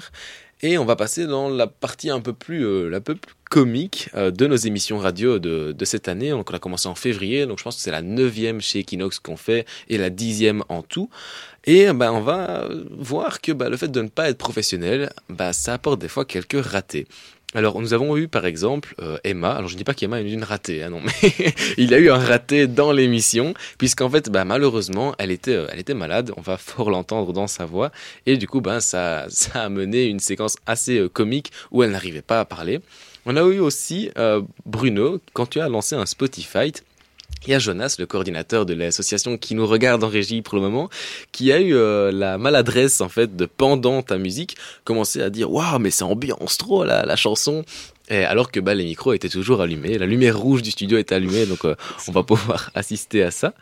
Et on va passer dans la partie un peu plus, euh, la peu plus comique euh, de nos émissions radio de, de cette année. Donc on a commencé en février, donc je pense que c'est la neuvième chez Equinox qu'on fait et la dixième en tout. Et ben, on va voir que ben, le fait de ne pas être professionnel, ben, ça apporte des fois quelques ratés. Alors, nous avons eu par exemple euh, Emma. Alors, je ne dis pas qu'Emma est une ratée, hein, non, mais il a eu un raté dans l'émission, puisqu'en fait, bah, malheureusement, elle était, euh, elle était malade. On va fort l'entendre dans sa voix, et du coup, ben, ça, ça a mené une séquence assez euh, comique où elle n'arrivait pas à parler. On a eu aussi Bruno quand tu as lancé un Spotify. Il y a Jonas, le coordinateur de l'association qui nous regarde en régie pour le moment, qui a eu euh, la maladresse en fait de pendant ta musique commencer à dire waouh mais c'est ambiance trop la, la chanson. Et alors que bah, les micros étaient toujours allumés, la lumière rouge du studio était allumée, donc euh, on va pouvoir assister à ça.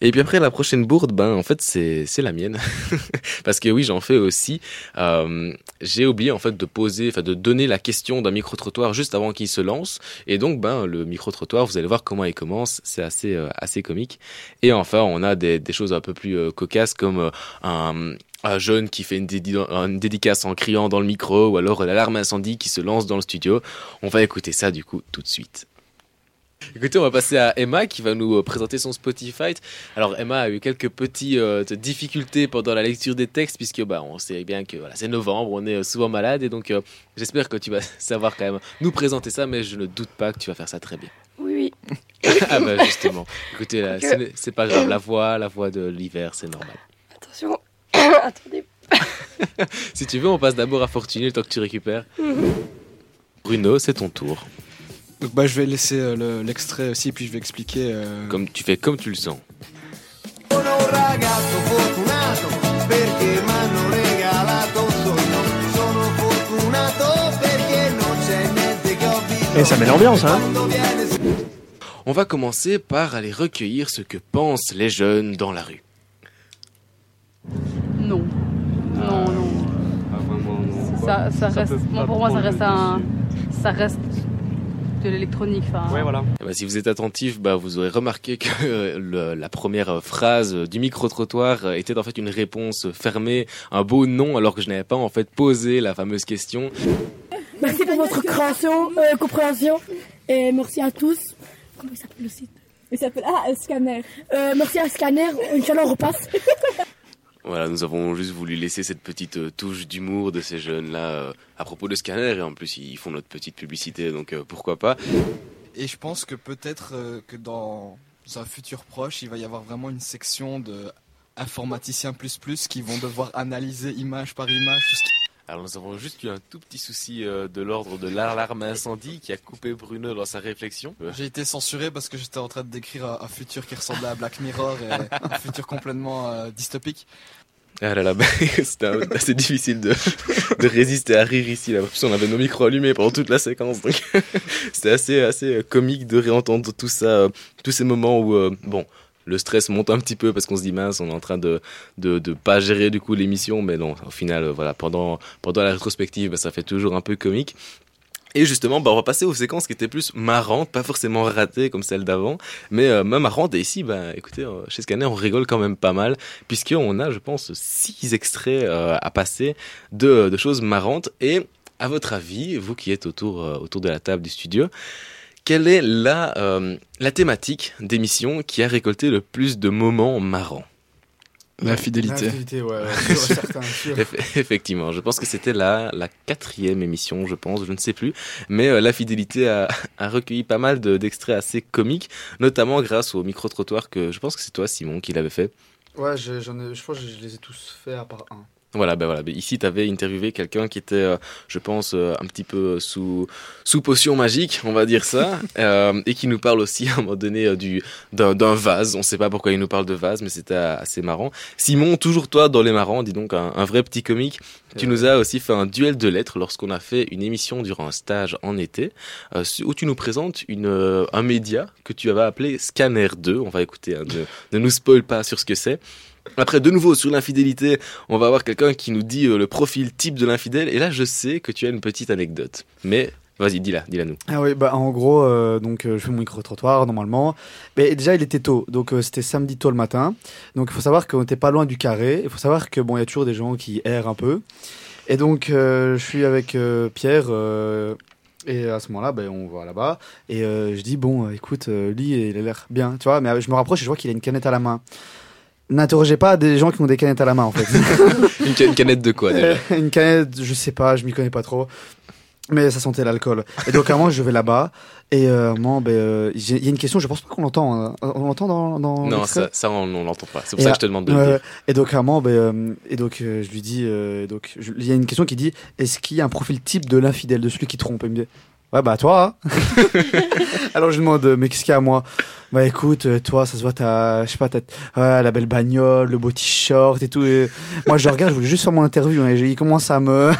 Et puis après la prochaine bourde, ben en fait c'est c'est la mienne, parce que oui j'en fais aussi. Euh, J'ai oublié en fait de poser, enfin de donner la question d'un micro trottoir juste avant qu'il se lance, et donc ben le micro trottoir, vous allez voir comment il commence, c'est assez euh, assez comique. Et enfin on a des, des choses un peu plus cocasses comme un un jeune qui fait une, dédi- une dédicace en criant dans le micro, ou alors l'alarme incendie qui se lance dans le studio. On va écouter ça du coup tout de suite. Écoutez, on va passer à Emma qui va nous euh, présenter son Spotify. Alors Emma a eu quelques petites difficultés pendant la lecture des textes puisque bah on sait bien que voilà, c'est novembre, on est euh, souvent malade et donc euh, j'espère que tu vas savoir quand même nous présenter ça, mais je ne doute pas que tu vas faire ça très bien. Oui, ah bah justement. Écoutez, c'est pas grave, la voix, la voix de l'hiver, c'est normal. attention. Attendez. Si tu veux, on passe d'abord à Fortuné le temps que tu récupères. Bruno, c'est ton tour. Donc bah, je vais laisser euh, le- l'extrait aussi, puis je vais expliquer. euh, Comme tu fais comme tu le sens. Et ça met l'ambiance, hein On va commencer par aller recueillir ce que pensent les jeunes dans la rue. Non. Non, non. Ça, ça reste, pour moi, ça reste un, ça reste de l'électronique. Ouais, voilà. Eh ben, si vous êtes attentif, bah, vous aurez remarqué que euh, le- la première phrase du micro-trottoir euh, était en fait une réponse fermée, un beau non, alors que je n'avais pas en fait posé la fameuse question. Merci pour votre création, euh, compréhension. Et merci à tous. Comment il s'appelle le site? Il s'appelle Ah, Scanner. Euh, merci à Scanner. Inch'Allah, on repasse. Voilà, nous avons juste voulu laisser cette petite euh, touche d'humour de ces jeunes-là euh, à propos de Scanner, et en plus ils font notre petite publicité, donc euh, pourquoi pas. Et je pense que peut-être que dans un futur proche, il va y avoir vraiment une section de informaticiens plus plus qui vont devoir analyser image par image tout ce qui Alors nous avons juste eu un tout petit souci euh, de l'ordre de l'alarme incendie qui a coupé Bruno dans sa réflexion. J'ai été censuré parce que j'étais en train de décrire un, un futur qui ressemblait à Black Mirror et un futur complètement euh, dystopique. Ah là là, bah, c'était assez difficile de, de résister à rire ici. Là. En plus, on avait nos micros allumés pendant toute la séquence, donc c'était assez, assez euh, comique de réentendre tout ça, euh, tous ces moments où, euh, bon, le stress monte un petit peu parce qu'on se dit mince, on est en train de de, pas gérer du coup l'émission, mais non, au final, euh, voilà, pendant pendant la rétrospective, bah, ça fait toujours un peu comique. Et justement, bah, on va passer aux séquences qui étaient plus marrantes, pas forcément ratées comme celles d'avant, mais euh, même marrantes. Et ici, bah, écoutez, euh, chez Scanner, on rigole quand même pas mal, puisqu'on a, je pense, six extraits à passer de, de choses marrantes. Et à votre avis, vous qui êtes autour, autour de la table du studio, quelle est la, euh, la thématique d'émission qui a récolté le plus de moments marrants? La fidélité. La fidélité, ouais, ouais, sûr et certain, sûr. Eff- Effectivement, je pense que c'était la, la quatrième émission, je pense, je ne sais plus. Mais euh, la fidélité a, a recueilli pas mal de- d'extraits assez comiques, notamment grâce au micro-trottoir que je pense que c'est toi, Simon, qui l'avait fait. Ouais, je- j'en ai, je pense que je les ai tous faits à part un. Voilà, ben voilà. Ben ici, tu avais interviewé quelqu'un qui était, euh, je pense, euh, un petit peu sous, sous potion magique, on va dire ça, euh, et qui nous parle aussi à un moment donné euh, du d'un d'un vase. On sait pas pourquoi il nous parle de vase, mais c'était euh, assez marrant. Simon, toujours toi dans les marrants, dis donc un, un vrai petit comique. Tu nous as aussi fait un duel de lettres lorsqu'on a fait une émission durant un stage en été, euh, où tu nous présentes une, euh, un média que tu avais appelé Scanner 2. On va écouter, hein, ne, ne nous spoil pas sur ce que c'est. Après, de nouveau, sur l'infidélité, on va avoir quelqu'un qui nous dit euh, le profil type de l'infidèle. Et là, je sais que tu as une petite anecdote. Mais vas-y, dis-la, dis-la nous. Ah oui, bah en gros, euh, donc euh, je fais mon micro-trottoir normalement. Mais déjà, il était tôt, donc c'était samedi tôt le matin. Donc il faut savoir qu'on n'était pas loin du carré. Il faut savoir que bon, il y a toujours des gens qui errent un peu. Et donc je suis avec Pierre. et à ce moment-là, ben, on va là-bas. Et je dis, bon, écoute, lui, il a l'air bien, tu vois. Mais je me rapproche et je vois qu'il a une canette à la main. N'interrogez pas des gens qui ont des canettes à la main, en fait. une, ca- une canette de quoi déjà Une canette, je sais pas, je m'y connais pas trop. Mais ça sentait l'alcool. Et donc, à moment, je vais là-bas. Et euh, moment, ben, euh, il y a une question, je pense pas qu'on l'entend. hein. On l'entend dans, dans Non, ça, ça on, on l'entend pas. C'est pour Et ça que je te demande de le ouais, dire. Et donc, à moment, ben, euh, et donc, euh, je lui dis, euh, donc, il y a une question qui dit, est-ce qu'il y a un profil type de l'infidèle, de celui qui trompe? Il me dit, ouais, bah, toi. hein. Alors, je lui demande, mais qu'est-ce qu'il y a à moi? Bah, écoute, euh, toi, ça se voit, t'as, je sais pas, t'as, ouais, la belle bagnole, le beau t-shirt et tout. Et moi, je regarde, je voulais juste faire mon interview. hein, et il commence à me,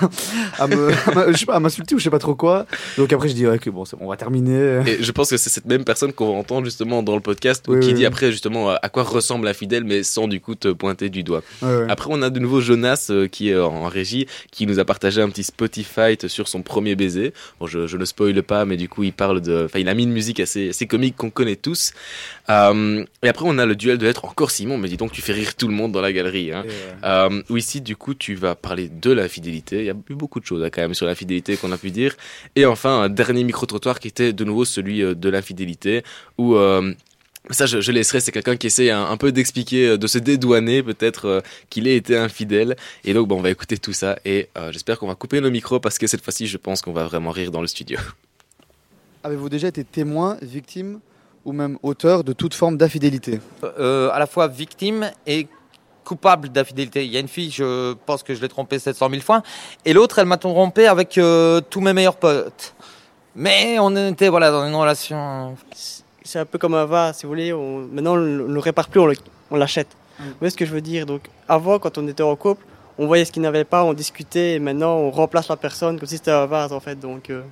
à me, à je sais pas, à m'insulter ou je sais pas trop quoi. Donc après, je dis, ouais, ok, bon, c'est bon, on va terminer. Et je pense que c'est cette même personne qu'on va entendre justement dans le podcast Oui, qui oui, dit oui. après justement à quoi ressemble l'infidèle mais sans du coup te pointer du doigt. Après on a de nouveau Jonas euh, qui est en régie qui nous a partagé un petit Spotify sur son premier baiser. Bon je, je ne spoile pas mais du coup il parle de enfin il a mis une musique assez assez comique qu'on connaît tous Euh, et après, on a le duel de lettres. Encore Simon, mais dis donc, tu fais rire tout le monde dans la galerie. Hein. Euh, où ici, du coup, tu vas parler de l'infidélité. Il y a eu beaucoup de choses hein, quand même sur l'infidélité qu'on a pu dire. Et enfin, un dernier micro-trottoir qui était de nouveau celui euh, de l'infidélité, où euh, ça, je, je laisserai. C'est quelqu'un qui essaie un, un peu d'expliquer, euh, de se dédouaner peut-être euh, qu'il ait été infidèle. Et donc, bon, on va écouter tout ça. Et euh, j'espère qu'on va couper nos micros parce que cette fois-ci, je pense qu'on va vraiment rire dans le studio. Avez-vous déjà été témoin, victime ou même auteur de toute forme d'infidélité euh, à la fois victime et coupable d'infidélité. Il y a une fille, je pense que je l'ai trompée 700 000 fois, et l'autre, elle m'a trompé avec euh, tous mes meilleurs potes. Mais on était voilà dans une relation. C'est un peu comme un vase, si vous voulez. On, maintenant, on ne le répare plus, on le- on l'achète. Mm. Vous voyez ce que je veux dire? Donc, avant, quand on était en couple, on voyait ce qu'il n'avait pas, on discutait, et maintenant, on remplace la personne comme si c'était un vase, en fait. Donc, euh,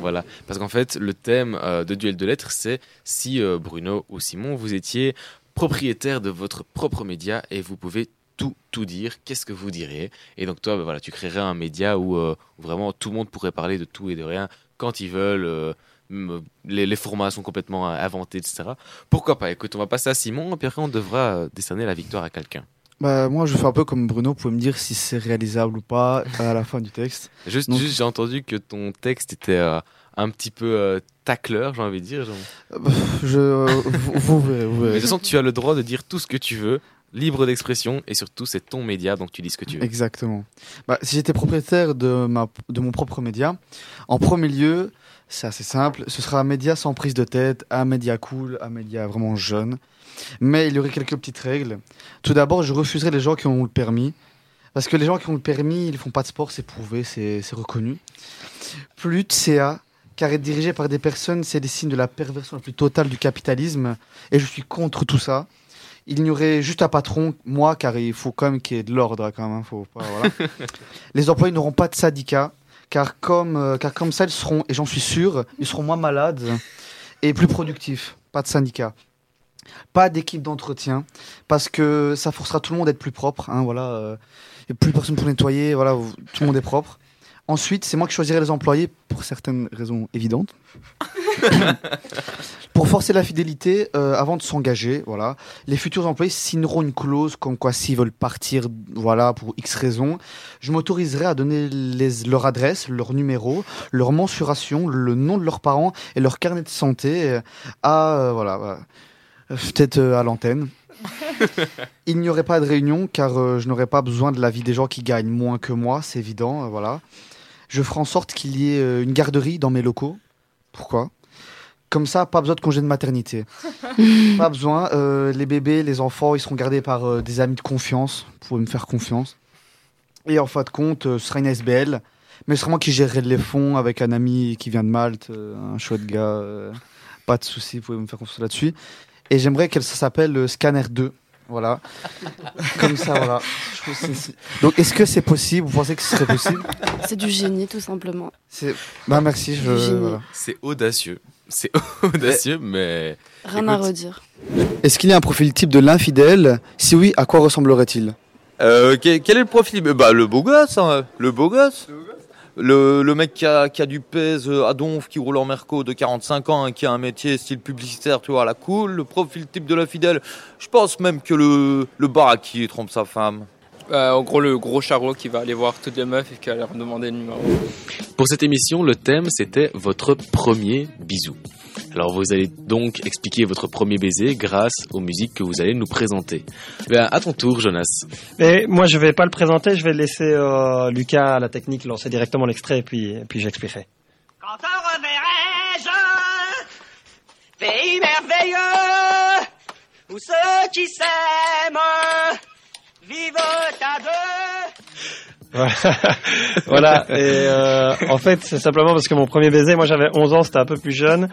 Voilà, parce qu'en fait, le thème euh, de Duel de Lettres, c'est si euh, Bruno ou Simon, vous étiez propriétaire de votre propre média et vous pouvez tout, tout dire, qu'est-ce que vous diriez? Et donc toi, bah, voilà, tu créerais un média où, euh, où vraiment tout le monde pourrait parler de tout et de rien quand ils veulent. les, formats sont complètement inventés, etc. Pourquoi pas? Écoute, on va passer à Simon, et puis après on devra décerner la victoire à quelqu'un. Bah, moi, je fais un peu comme Bruno. Vous pouvez me dire si c'est réalisable ou pas à la fin du texte. Juste, Donc- juste, j'ai entendu que ton texte était euh, un petit peu euh, tacleur, j'ai envie de dire. genre. Je, euh, vous, verrez. de toute façon, tu as le droit de dire tout ce que tu veux, libre d'expression, et surtout, c'est ton média, donc tu dis ce que tu veux. Exactement. Bah, si j'étais propriétaire de, ma, de mon propre média, en premier lieu, c'est assez simple, ce sera un média sans prise de tête, un média cool, un média vraiment jeune. Mais il y aurait quelques petites règles. Tout d'abord, je refuserai les gens qui ont le permis. Parce que les gens qui ont le permis, ils font pas de sport, c'est prouvé, c'est reconnu. Plus de CA, car être dirigé par des personnes, c'est des signes de la perversion la plus totale du capitalisme. Et je suis contre tout ça. Il n'y aurait juste un patron, moi, car il faut quand même qu'il y ait de l'ordre, quand même. hein, faut pas, voilà. Les employés n'auront pas de syndicat, car comme, euh, car comme ça, ils seront, et j'en suis sûr, ils seront moins malades et plus productifs. Pas de syndicat. Pas d'équipe d'entretien, parce que ça forcera tout le monde à être plus propre. Hein, voilà, euh, a plus personne pour nettoyer, voilà, tout le monde est propre. Ensuite, c'est moi qui choisirai les employés pour certaines raisons évidentes. pour forcer la fidélité euh, avant de s'engager, voilà. Les futurs employés signeront une clause comme quoi s'ils veulent partir, voilà, pour X raisons, je m'autoriserai à donner leur adresse, leur numéro, leur mensuration, le nom de leurs parents et leur carnet de santé euh, à, euh, voilà. Euh, peut-être euh, à l'antenne. Il n'y aurait pas de réunion car euh, je n'aurais pas besoin de l'avis des gens qui gagnent moins que moi, c'est évident, voilà. Je ferai en sorte qu'il y ait une garderie dans mes locaux. Pourquoi? Comme ça, pas besoin de congé de maternité. pas besoin. euh, les bébés, les enfants, ils seront gardés par euh, des amis de confiance. Vous pouvez me faire confiance. Et en fin de compte, euh, ce sera une SBL. Mais ce sera moi qui gérerai les fonds avec un ami qui vient de Malte, un chouette gars. pas de souci, vous pouvez me faire confiance là-dessus. Et j'aimerais qu'elle ça s'appelle euh, Scanner 2. Voilà. Comme ça, voilà. Je trouve que c'est- c'est- Donc, est-ce que c'est possible? Vous pensez que ce serait possible? C'est du génie, tout simplement. C'est. Bah, merci. Je... Génie. voilà. C'est audacieux. C'est audacieux, mais. Rien à Écoute, redire. Est-ce qu'il y a un profil type de l'infidèle? Si oui, à quoi ressemblerait-il? Euh, quel, quel est le profil? Euh, Bah le beau gosse, hein, le beau gosse. Le, le mec qui a, qui a du pèse euh, à donf, qui roule en merco de 45 ans, et qui a un métier style publicitaire, tu vois, à la cool. Le profil type de la fidèle, je pense même que le, le baraquis trompe sa femme. Euh, en gros, le gros charlot qui va aller voir toutes les meufs et qui va leur demander le numéro. Pour cette émission, le thème c'était votre premier bisou. Alors vous allez donc expliquer votre premier baiser grâce aux musiques que vous allez nous présenter. Ben, à ton tour, Jonas. Mais moi, je vais pas le présenter, je vais laisser euh, Lucas à la technique lancer directement l'extrait et puis, et puis j'expliquerai. Pays merveilleux, où ceux qui s'aiment vivent à deux. Voilà. Et euh, en fait, c'est simplement parce que mon premier baiser, moi j'avais 11 ans, c'était un peu plus jeune,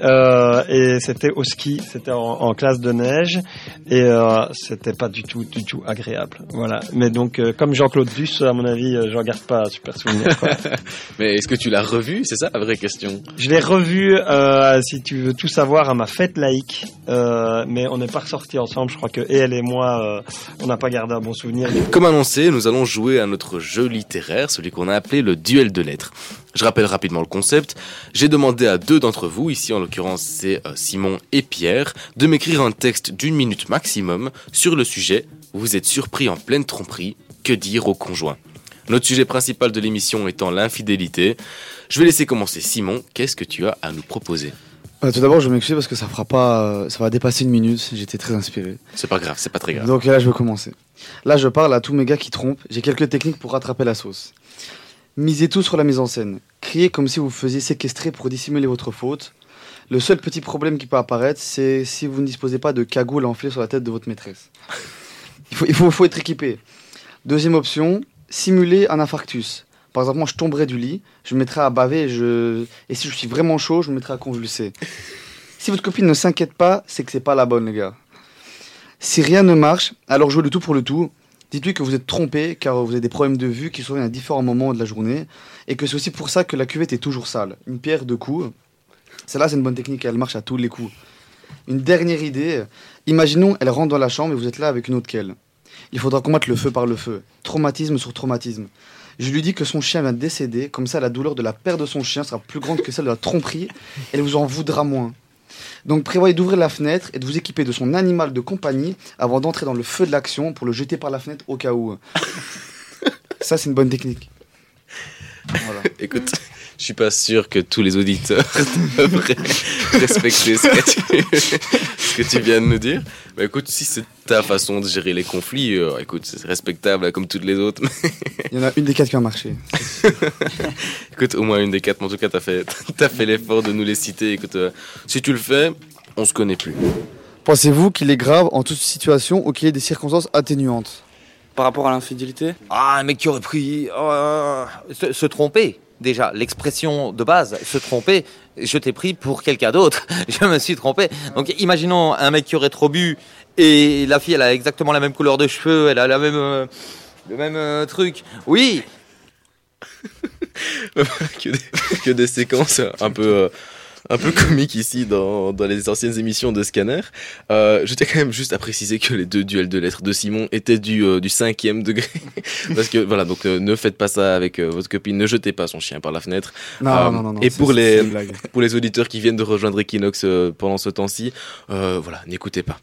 euh, et c'était au ski, c'était en, en classe de neige, et euh, c'était pas du tout, du tout agréable. Voilà. Mais donc, euh, comme Jean-Claude Duss, à mon avis, euh, j'en garde pas un super souvenir. quoi. Mais est-ce que tu l'as revu? C'est ça la vraie question. Je l'ai revu, euh, si tu veux tout savoir, à ma fête laïque, euh, mais on n'est pas ressortis ensemble. Je crois que et elle et moi, euh, on n'a pas gardé un bon souvenir. Comme annoncé, nous allons jouer à notre notre jeu littéraire, celui qu'on a appelé le duel de lettres. Je rappelle rapidement le concept. J'ai demandé à deux d'entre vous, ici en l'occurrence c'est euh, Simon et Pierre, de m'écrire un texte d'une minute maximum sur le sujet. Vous êtes surpris en pleine tromperie. Que dire au conjoint? Notre sujet principal de l'émission étant l'infidélité. Je vais laisser commencer Simon. Qu'est-ce que tu as à nous proposer? Euh, tout d'abord, je m'excuse parce que ça fera pas, euh, ça va dépasser une minute. J'étais très inspiré. C'est pas grave, c'est pas très grave. Donc là, je vais commencer. Là, je parle à tous mes gars qui trompent. J'ai quelques techniques pour rattraper la sauce. Misez tout sur la mise en scène. Criez comme si vous faisiez séquestrer pour dissimuler votre faute. Le seul petit problème qui peut apparaître, c'est si vous ne disposez pas de cagoule à enfiler sur la tête de votre maîtresse. Il faut, il faut, faut être équipé. Deuxième option, simuler un infarctus. Par exemple, moi, je tomberais du lit, je me mettrais à baver et, je... et si je suis vraiment chaud, je me mettrais à convulser. Si votre copine ne s'inquiète pas, c'est que c'est pas la bonne, les gars. Si rien ne marche, alors jouez le tout pour le tout. Dites-lui que vous êtes trompé car vous avez des problèmes de vue qui surviennent à différents moments de la journée et que c'est aussi pour ça que la cuvette est toujours sale. Une pierre deux coups. Celle-là, c'est une bonne technique, elle marche à tous les coups. Une dernière idée. Imaginons, elle rentre dans la chambre et vous êtes là avec une autre qu'elle. Il faudra combattre le feu par le feu. Traumatisme sur traumatisme. Je lui dis que son chien vient de décéder, comme ça la douleur de la perte de son chien sera plus grande que celle de la tromperie, elle vous en voudra moins. Donc prévoyez d'ouvrir la fenêtre et de vous équiper de son animal de compagnie avant d'entrer dans le feu de l'action pour le jeter par la fenêtre au cas où. Ça, c'est une bonne technique. Écoute, je suis pas sûr que tous les auditeurs devraient respecter ce que, tu, ce que tu viens de nous dire. Mais écoute, si c'est ta façon de gérer les conflits, euh, écoute, c'est respectable comme toutes les autres. Il y en a une des quatre qui a marché. écoute, au moins une des quatre, mais en tout cas, t'as fait, t'as fait l'effort de nous les citer. Écoute, euh, si tu le fais, on se connaît plus. Pensez-vous qu'il est grave en toute situation ou qu'il y ait des circonstances atténuantes? Par rapport à l'infidélité? Ah, un mec qui aurait pris. euh, se, se tromper. Déjà, l'expression de base, se tromper, je t'ai pris pour quelqu'un d'autre. Je me suis trompé. Donc, imaginons un mec qui aurait trop bu et la fille, elle a exactement la même couleur de cheveux, elle a la même, euh, le même euh, truc. Oui, que, des, que des séquences un peu, euh, un peu comiques ici dans, dans les anciennes émissions de Scanner. Euh, je tiens quand même juste à préciser que les deux duels de lettres de Simon étaient du, euh, du cinquième degré. Parce que voilà, donc euh, ne faites pas ça avec euh, votre copine, ne jetez pas son chien par la fenêtre. Non, non, non, non, Et pour les, pour les auditeurs qui viennent de rejoindre Equinox pendant ce temps-ci, voilà, n'écoutez pas.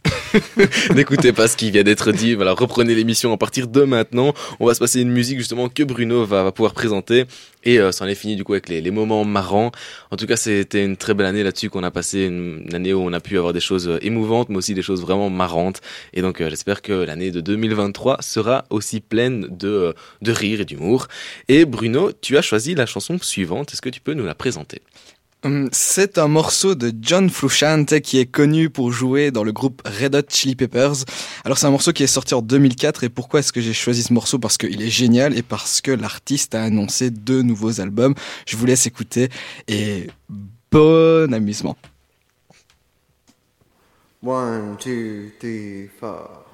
n'écoutez pas ce qui vient d'être dit. Voilà, reprenez l'émission à partir de maintenant. On va se passer une musique justement que Bruno va, va pouvoir présenter. Et euh, c'en est fini du coup avec les, les moments marrants. En tout cas, c'était une très belle année là-dessus qu'on a passé, une, année où on a pu avoir des choses euh, émouvantes, mais aussi des choses vraiment marrantes. Et donc, euh, j'espère que l'année de 2023 sera aussi pleine de, euh, de rire et d'humour. Et Bruno, tu as choisi la chanson suivante. Est-ce que tu peux nous la présenter? Hum, C'est un morceau de John Frusciante qui est connu pour jouer dans le groupe Red Hot Chili Peppers. Alors c'est un morceau qui est sorti en 2004 et pourquoi est-ce que j'ai choisi ce morceau? Parce qu'il est génial et parce que l'artiste a annoncé deux nouveaux albums. Je vous laisse écouter et bon amusement. One, two, three, four.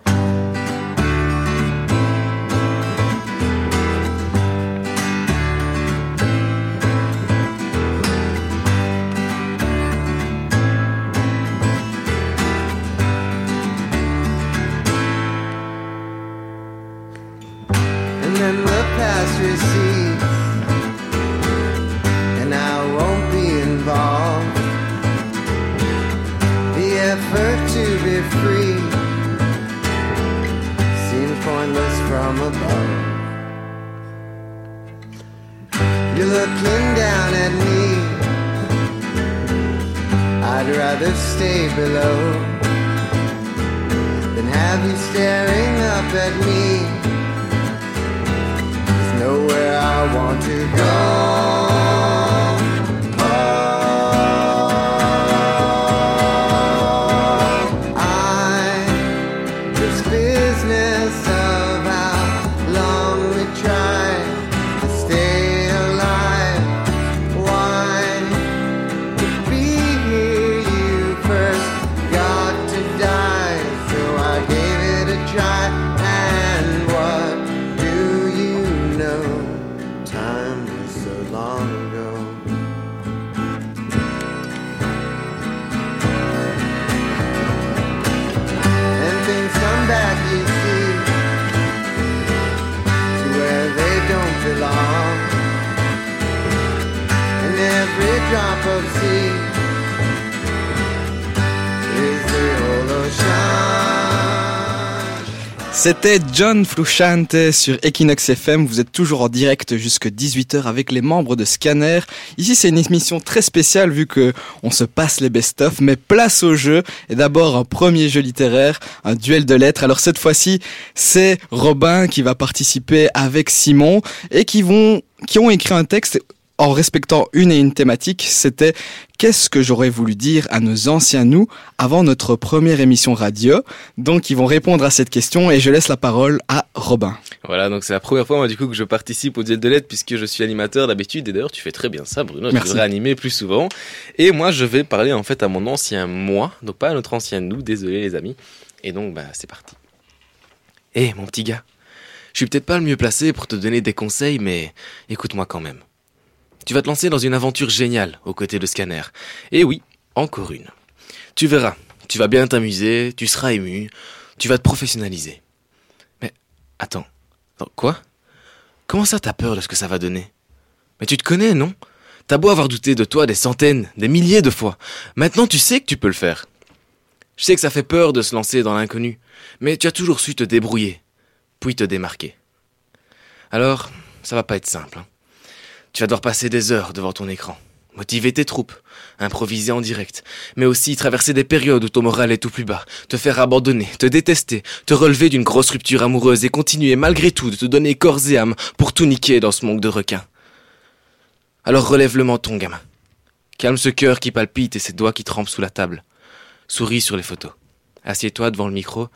C'était John Fluchante sur Equinox FM. Vous êtes toujours en direct jusque 18h avec les membres de Scanner. Ici, c'est une émission très spéciale vu que on se passe les best-of, mais place au jeu. Et d'abord, un premier jeu littéraire, un duel de lettres. Alors cette fois-ci, c'est Robin qui va participer avec Simon et qui vont, qui ont écrit un texte en respectant une et une thématique, c'était qu'est-ce que j'aurais voulu dire à nos anciens nous avant notre première émission radio? Donc ils vont répondre à cette question et je laisse la parole à Robin. Voilà, donc c'est la première fois moi du coup que je participe au duel de lettres puisque je suis animateur d'habitude et d'ailleurs tu fais très bien ça Bruno, tu Merci. devrais animer plus souvent. Et moi je vais parler en fait à mon ancien moi, donc pas à notre ancien nous, désolé les amis. Et donc bah c'est parti. Eh mon petit gars, je suis peut-être pas le mieux placé pour te donner des conseils mais écoute-moi quand même. Tu vas te lancer dans une aventure géniale aux côtés de Scanner. Et oui, encore une. Tu verras, tu vas bien t'amuser, tu seras ému, tu vas te professionnaliser. Mais attends, attends, quoi? Comment ça t'as peur de ce que ça va donner? Mais tu te connais, non? T'as beau avoir douté de toi des centaines, des milliers de fois. Maintenant tu sais que tu peux le faire. Je sais que ça fait peur de se lancer dans l'inconnu, mais tu as toujours su te débrouiller, puis te démarquer. Alors, ça va pas être simple. hein. Tu vas devoir passer des heures devant ton écran, motiver tes troupes, improviser en direct, mais aussi traverser des périodes où ton moral est au plus bas, te faire abandonner, te détester, te relever d'une grosse rupture amoureuse et continuer malgré tout de te donner corps et âme pour tout niquer dans ce manque de requin. Alors relève le menton, gamin. Calme ce cœur qui palpite et ces doigts qui trempent sous la table. Souris sur les photos. Assieds-toi devant le micro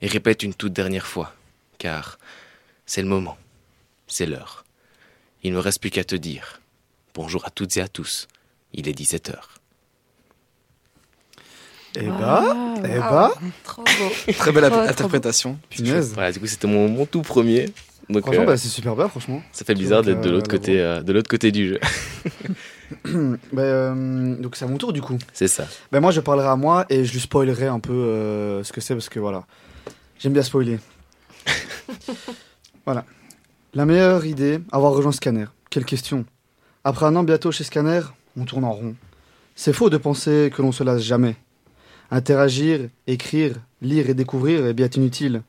et répète une toute dernière fois, car c'est le moment, c'est l'heure. Il ne me reste plus qu'à te dire bonjour à toutes et à tous. Il est 17h. Eh bah, eh bah. Trop beau. Très belle Trop, trop interprétation. Punaise. Voilà, du coup, c'était mon, mon tout premier. Donc, Franchement, euh, bah, c'est super bien, franchement. ça fait bizarre d'être de euh, l'autre la côté, euh, de l'autre côté du jeu. Bah, euh, donc c'est à mon tour du coup. C'est ça. Ben moi je parlerai à moi et je lui spoilerai un peu euh, ce que c'est parce que voilà. J'aime bien spoiler. voilà. La meilleure idée, avoir rejoint Scanner. Quelle question. Après un an bientôt chez Scanner, on tourne en rond. C'est faux de penser que l'on se lasse jamais. Interagir, écrire, lire et découvrir est bien inutile.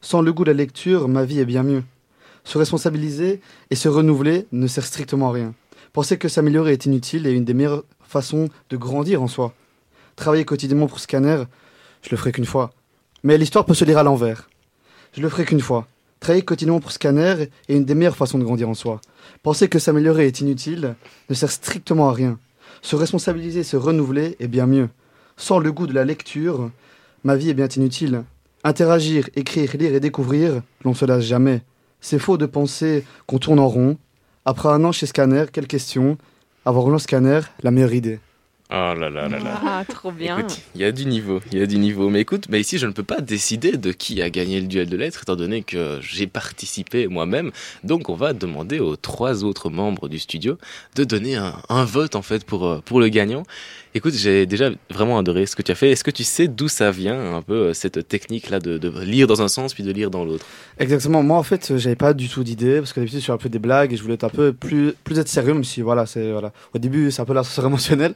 Sans le goût de la lecture, ma vie est bien mieux. Se responsabiliser et se renouveler ne sert strictement à rien. Penser que s'améliorer est inutile est une des meilleures façons de grandir en soi. Travailler quotidiennement pour Scanner, je le ferai qu'une fois. Mais l'histoire peut se lire à l'envers. Je le ferai qu'une fois. Travailler quotidiennement pour Scanner est une des meilleures façons de grandir en soi. Penser que s'améliorer est inutile ne sert strictement à rien. Se responsabiliser, se renouveler est bien mieux. Sans le goût de la lecture, ma vie est bien inutile. Interagir, écrire, lire et découvrir, l'on se lasse jamais. C'est faux de penser qu'on tourne en rond. Après un an chez Scanner, quelle question? Avoir rejoint Scanner, la meilleure idée. Oh là là là là. Ah, trop bien. Il y a du niveau, il y a du niveau. Mais écoute, bah ici, je ne peux pas décider de qui a gagné le duel de lettres, étant donné que j'ai participé moi-même. Donc, on va demander aux trois autres membres du studio de donner un, un vote, en fait, pour, euh, pour le gagnant. Écoute, j'ai déjà vraiment adoré ce que tu as fait. Est-ce que tu sais d'où ça vient, un peu, euh, cette technique-là de, de lire dans un sens puis de lire dans l'autre? Exactement. Moi, en fait, j'avais pas du tout d'idée parce que d'habitude, je suis un peu des blagues et je voulais être un peu plus, plus être sérieux, même si voilà, c'est voilà. Au début, c'est un peu l'ascenseur émotionnel.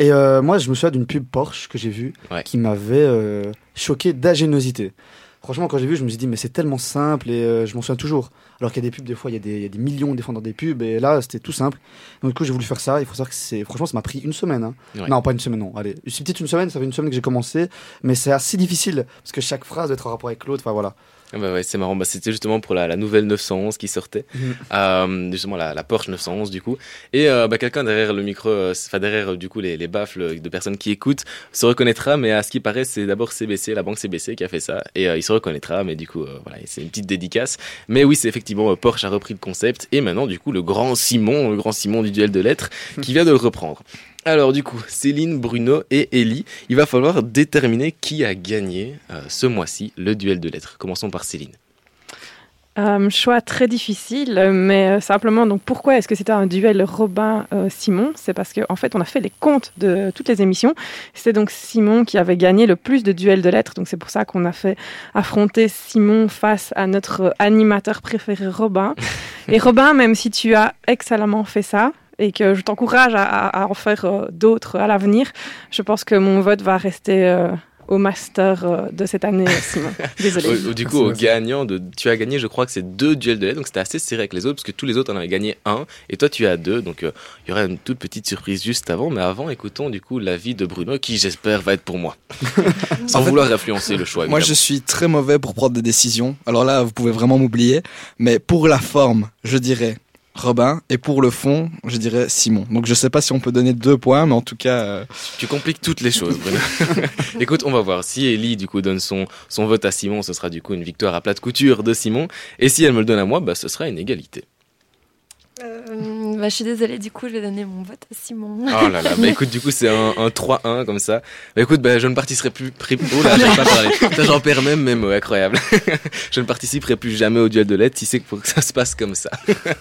Et euh, moi, je me souviens d'une pub Porsche que j'ai vue qui m'avait euh, choqué d'ingéniosité. Franchement, quand j'ai vu, je me suis dit, mais c'est tellement simple et euh, je m'en souviens toujours. Alors qu'il y a des pubs, des fois, il y, a des- il y a des millions de dans des pubs et là, c'était tout simple. Donc, du coup, j'ai voulu faire ça. Il faut savoir que c'est, franchement, ça m'a pris une semaine. hein. Ouais. Non, pas une semaine, non. Allez, c'est peut-être une semaine, ça fait une semaine que j'ai commencé, mais c'est assez difficile parce que chaque phrase doit être en rapport avec l'autre. Enfin, voilà. Ah Bah ouais, c'est marrant. Bah, c'était justement pour la, la nouvelle 911 qui sortait, Mhm. Euh, justement la, la Porsche 911 du coup. Et euh, bah, quelqu'un derrière le micro, euh, enfin derrière euh, du coup les, les baffles de personnes qui écoutent, se reconnaîtra. Mais à ce qui paraît, c'est d'abord CBC, la banque CBC qui a fait ça, et euh, il se reconnaîtra. Mais du coup, voilà, c'est une petite dédicace. Mais oui, c'est effectivement Porsche a repris le concept, et maintenant du coup le grand Simon, le grand Simon du duel de lettres, qui vient de le reprendre. Alors du coup, Céline, Bruno et Ellie, il va falloir déterminer qui a gagné euh, ce mois-ci le duel de lettres. Commençons par Céline. Euh, choix très difficile, mais euh, simplement, donc pourquoi est-ce que c'était un duel Robin-Simon C'est parce qu'en en fait, on a fait les comptes de toutes les émissions. C'était donc Simon qui avait gagné le plus de duels de lettres, donc c'est pour ça qu'on a fait affronter Simon face à notre animateur préféré Robin. Et Robin, même si tu as excellemment fait ça, et que je t'encourage à, à- à en faire euh, d'autres à l'avenir, je pense que mon vote va rester euh, au master euh, de cette année, Simon. Désolé. Du coup, au gagnant, de, tu as gagné, je crois que c'est deux duels de lait, donc c'était assez serré avec les autres, parce que tous les autres en avaient gagné un, et toi tu as deux, donc euh, il y aura une toute petite surprise juste avant, mais avant, écoutons du coup l'avis de Bruno, qui j'espère va être pour moi, sans En fait, vouloir influencer le choix. Moi, je suis très mauvais pour prendre des décisions. Alors là, vous pouvez vraiment m'oublier. Mais pour la forme, je dirais Robin. Et pour le fond, je dirais Simon. Donc je sais pas si on peut donner deux points, mais en tout cas... euh, Tu compliques toutes les choses, Bruno. Écoute, on va voir. Si Ellie, du coup, donne son, son vote à Simon, ce sera du coup une victoire à plate couture de Simon. Et si elle me le donne à moi, bah, ce sera une égalité. Euh, bah, je suis désolée, du coup, je vais donner mon vote à Simon. Oh là là, bah écoute, du coup, c'est un, un 3-1 comme ça. Bah écoute, bah je ne participerai plus. pri- Oh là, j'arrive pas à parler. Ça, j'en perds même mes mots, incroyable. je ne participerai plus jamais au duel de lettres si c'est pour que ça se passe comme ça.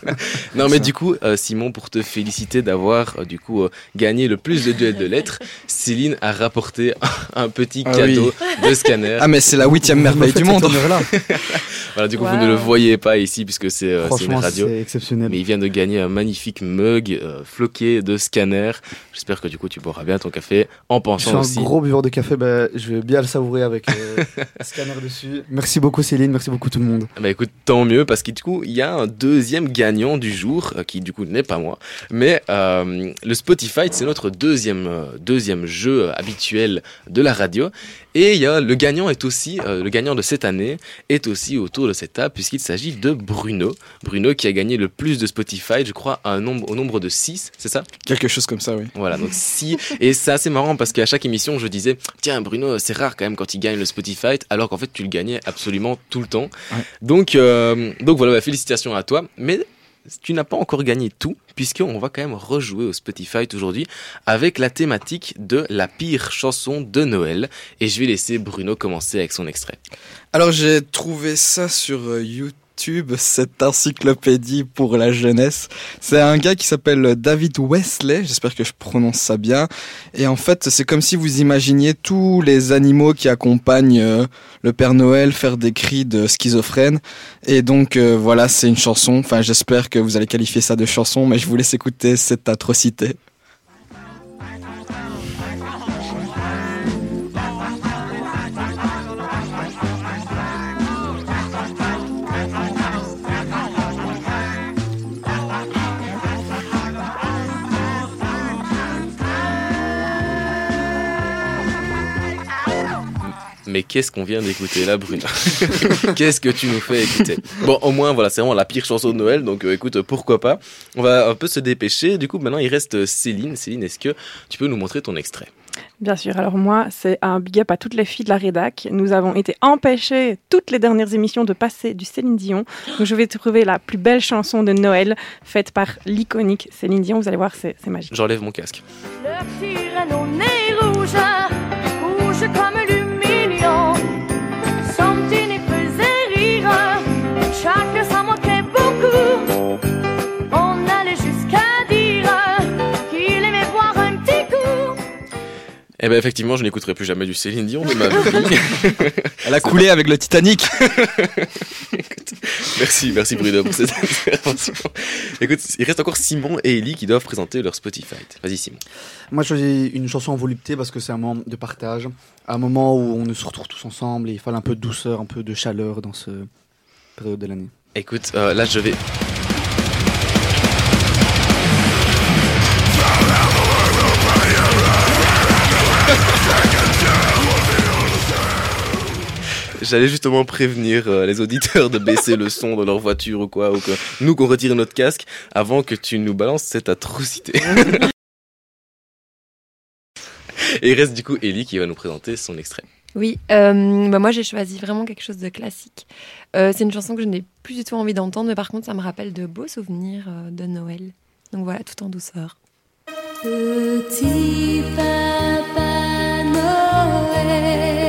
non, mais du coup, euh, Simon, pour te féliciter d'avoir, euh, du coup, euh, gagné le plus de duels de lettres, Céline a rapporté un, petit Ah cadeau oui. de scanner. Ah, mais c'est la huitième merveille du monde. voilà, du coup, vous ne le voyez pas ici puisque c'est euh, c'est une radio. c'est exceptionnel. Mais il vient de gagner un magnifique mug euh, floqué de scanner. J'espère que du coup, tu boiras bien ton café en Je pensant suis un aussi. gros buveur de café, bah, je vais bien le savourer avec euh, un scanner dessus. Merci beaucoup Céline, merci beaucoup tout le monde. Bah écoute, tant mieux parce que du coup, il y a un deuxième gagnant du jour euh, qui du coup n'est pas moi, mais euh, le Spotify, c'est notre deuxième deuxième jeu habituel de la radio et il y a le gagnant est aussi le gagnant de cette année est aussi autour de cette table puisqu'il s'agit de Bruno, Bruno qui a gagné le plus de Spotify, je crois un nombre au nombre de 6, c'est ça? Quelque chose comme ça, oui. Voilà, donc si et c'est assez marrant parce qu'à chaque émission, je disais tiens Bruno, c'est rare quand même quand il gagne le Spotify alors qu'en fait tu le gagnais absolument tout le temps. Donc, euh, donc voilà, bah, félicitations à toi. Mais tu n'as pas encore gagné tout, puisqu'on va quand même rejouer au Spotify aujourd'hui avec la thématique de la pire chanson de Noël. Et je vais laisser Bruno commencer avec son extrait. Alors j'ai trouvé ça sur euh, Cette encyclopédie pour la jeunesse. C'est un gars qui s'appelle David Wesley, j'espère que je prononce ça bien. Et en fait, c'est comme si vous imaginiez tous les animaux qui accompagnent euh, le Père Noël faire des cris de schizophrène. Et donc euh, voilà, c'est une chanson. Enfin, j'espère que vous allez qualifier ça de chanson, mais je vous laisse écouter cette atrocité. Mais qu'est-ce qu'on vient d'écouter là, Bruno Qu'est-ce que tu nous fais écouter Bon, au moins, voilà, c'est vraiment la pire chanson de Noël, donc euh, écoute, pourquoi pas On va un peu se dépêcher. Du coup, maintenant, il reste euh, Céline. Céline, est-ce que tu peux nous montrer ton extrait? Bien sûr. Alors moi, c'est un big up à toutes les filles de la rédac. Nous avons été empêchées toutes les dernières émissions de passer du Céline Dion. Donc je vais trouver la plus belle chanson de Noël faite par l'iconique Céline Dion. Vous allez voir, c'est magique. J'enlève mon casque. Leur Eh ben effectivement, je n'écouterai plus jamais du Céline Dion de ma vie. Elle a coulé avec le Titanic. merci, merci Bruno pour cette intervention. Écoute, il reste encore Simon et Ellie qui doivent présenter leur Spotify. Vas-y Simon. Moi, je choisis une chanson en volupté parce que c'est un moment de partage, un moment où on se retrouve tous ensemble et il fallait un peu de douceur, un peu de chaleur dans ce période de l'année. Écoute, euh, là je vais... J'allais justement prévenir euh, les auditeurs de baisser le son de leur voiture ou quoi, ou que nous qu'on retire notre casque avant que tu nous balances cette atrocité. Et il reste du coup Ellie qui va nous présenter son extrait. Oui, euh, bah moi j'ai choisi vraiment quelque chose de classique. Euh, c'est une chanson que je n'ai plus du tout envie d'entendre, mais par contre ça me rappelle de beaux souvenirs euh, de Noël. Donc voilà, tout en douceur. Petit papa Noël,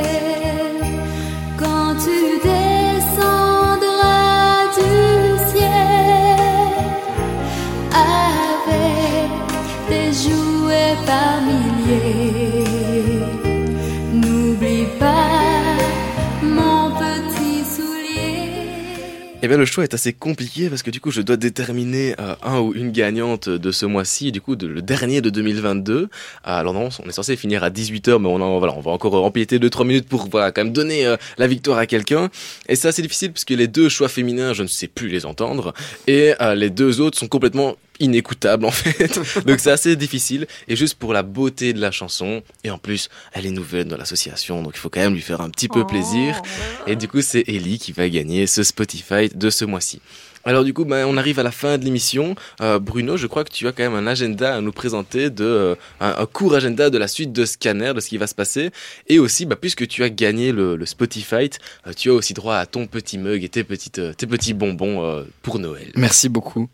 Eh bien, le choix est assez compliqué parce que du coup, je dois déterminer euh, un ou une gagnante de ce mois-ci, du coup, de, le dernier de 2022. Alors non, on est censé finir à 18h, mais on, en, voilà, on va encore empiéter 2-3 minutes pour voilà, quand même donner euh, la victoire à quelqu'un. Et c'est assez difficile puisque les deux choix féminins, je ne sais plus les entendre. Et euh, les deux autres sont complètement inécoutable en fait. Donc c'est assez difficile. Et juste pour la beauté de la chanson, et en plus, elle est nouvelle dans l'association, donc il faut quand même lui faire un petit peu plaisir. Et du coup, c'est Ellie qui va gagner ce Spotify de ce mois-ci. Alors du coup, ben, on arrive à la fin de l'émission. Euh, Bruno, je crois que tu as quand même un agenda à nous présenter, de euh, un, court agenda de la suite de Scanner, de ce qui va se passer. Et aussi, bah, puisque tu as gagné le, le Spotify, euh, tu as aussi droit à ton petit mug et tes, petites, tes petits bonbons pour Noël. Merci beaucoup.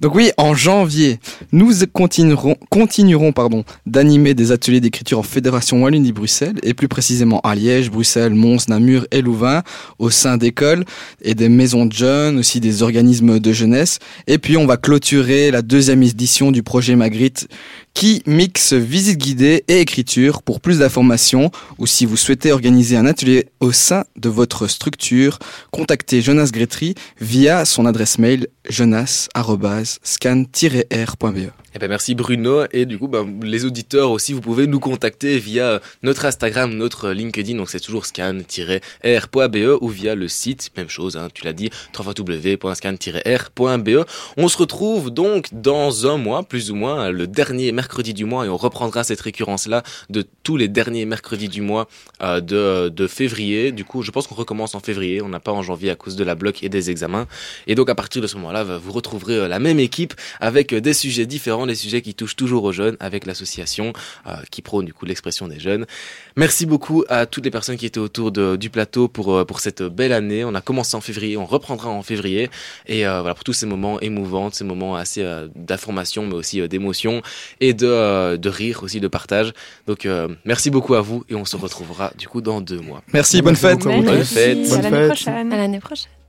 Donc oui, en janvier, nous continuerons, continuerons pardon, d'animer des ateliers d'écriture en Fédération Wallonie-Bruxelles, et plus précisément à Liège, Bruxelles, Mons, Namur et Louvain, au sein d'écoles et des maisons de jeunes, aussi des organismes de jeunesse. Et puis on va clôturer la deuxième édition du projet Magritte qui mixe visite guidée et écriture. Pour plus d'informations ou si vous souhaitez organiser un atelier au sein de votre structure, contactez Jonas Gretry via son adresse mail jonas@scan-r.be. Eh ben merci Bruno. Et du coup ben, les auditeurs aussi vous pouvez nous contacter via notre Instagram, notre LinkedIn. Donc c'est toujours scan-r.be ou via le site. Même chose hein, tu l'as dit www.scan-r.be. On se retrouve donc dans un mois plus ou moins le dernier mercredi du mois. Et on reprendra cette récurrence là de tous les derniers mercredis du mois euh, de, de février. Du coup je pense qu'on recommence en février, on n'a pas en janvier à cause de la bloc et des examens. Et donc à partir de ce moment-là vous retrouverez euh, la même équipe avec des sujets différents les sujets qui touchent toujours aux jeunes avec l'association euh, qui prône du coup l'expression des jeunes. Merci beaucoup à toutes les personnes qui étaient autour de, du plateau pour euh, pour cette belle année. On a commencé en février, on reprendra en février et euh, voilà pour tous ces moments émouvants, ces moments assez d'information mais aussi d'émotion et de de rire aussi de partage. Donc merci beaucoup à vous et on se retrouvera du coup dans deux mois. Merci, bonne fête. Bonne fête. À l'année prochaine. À l'année prochaine.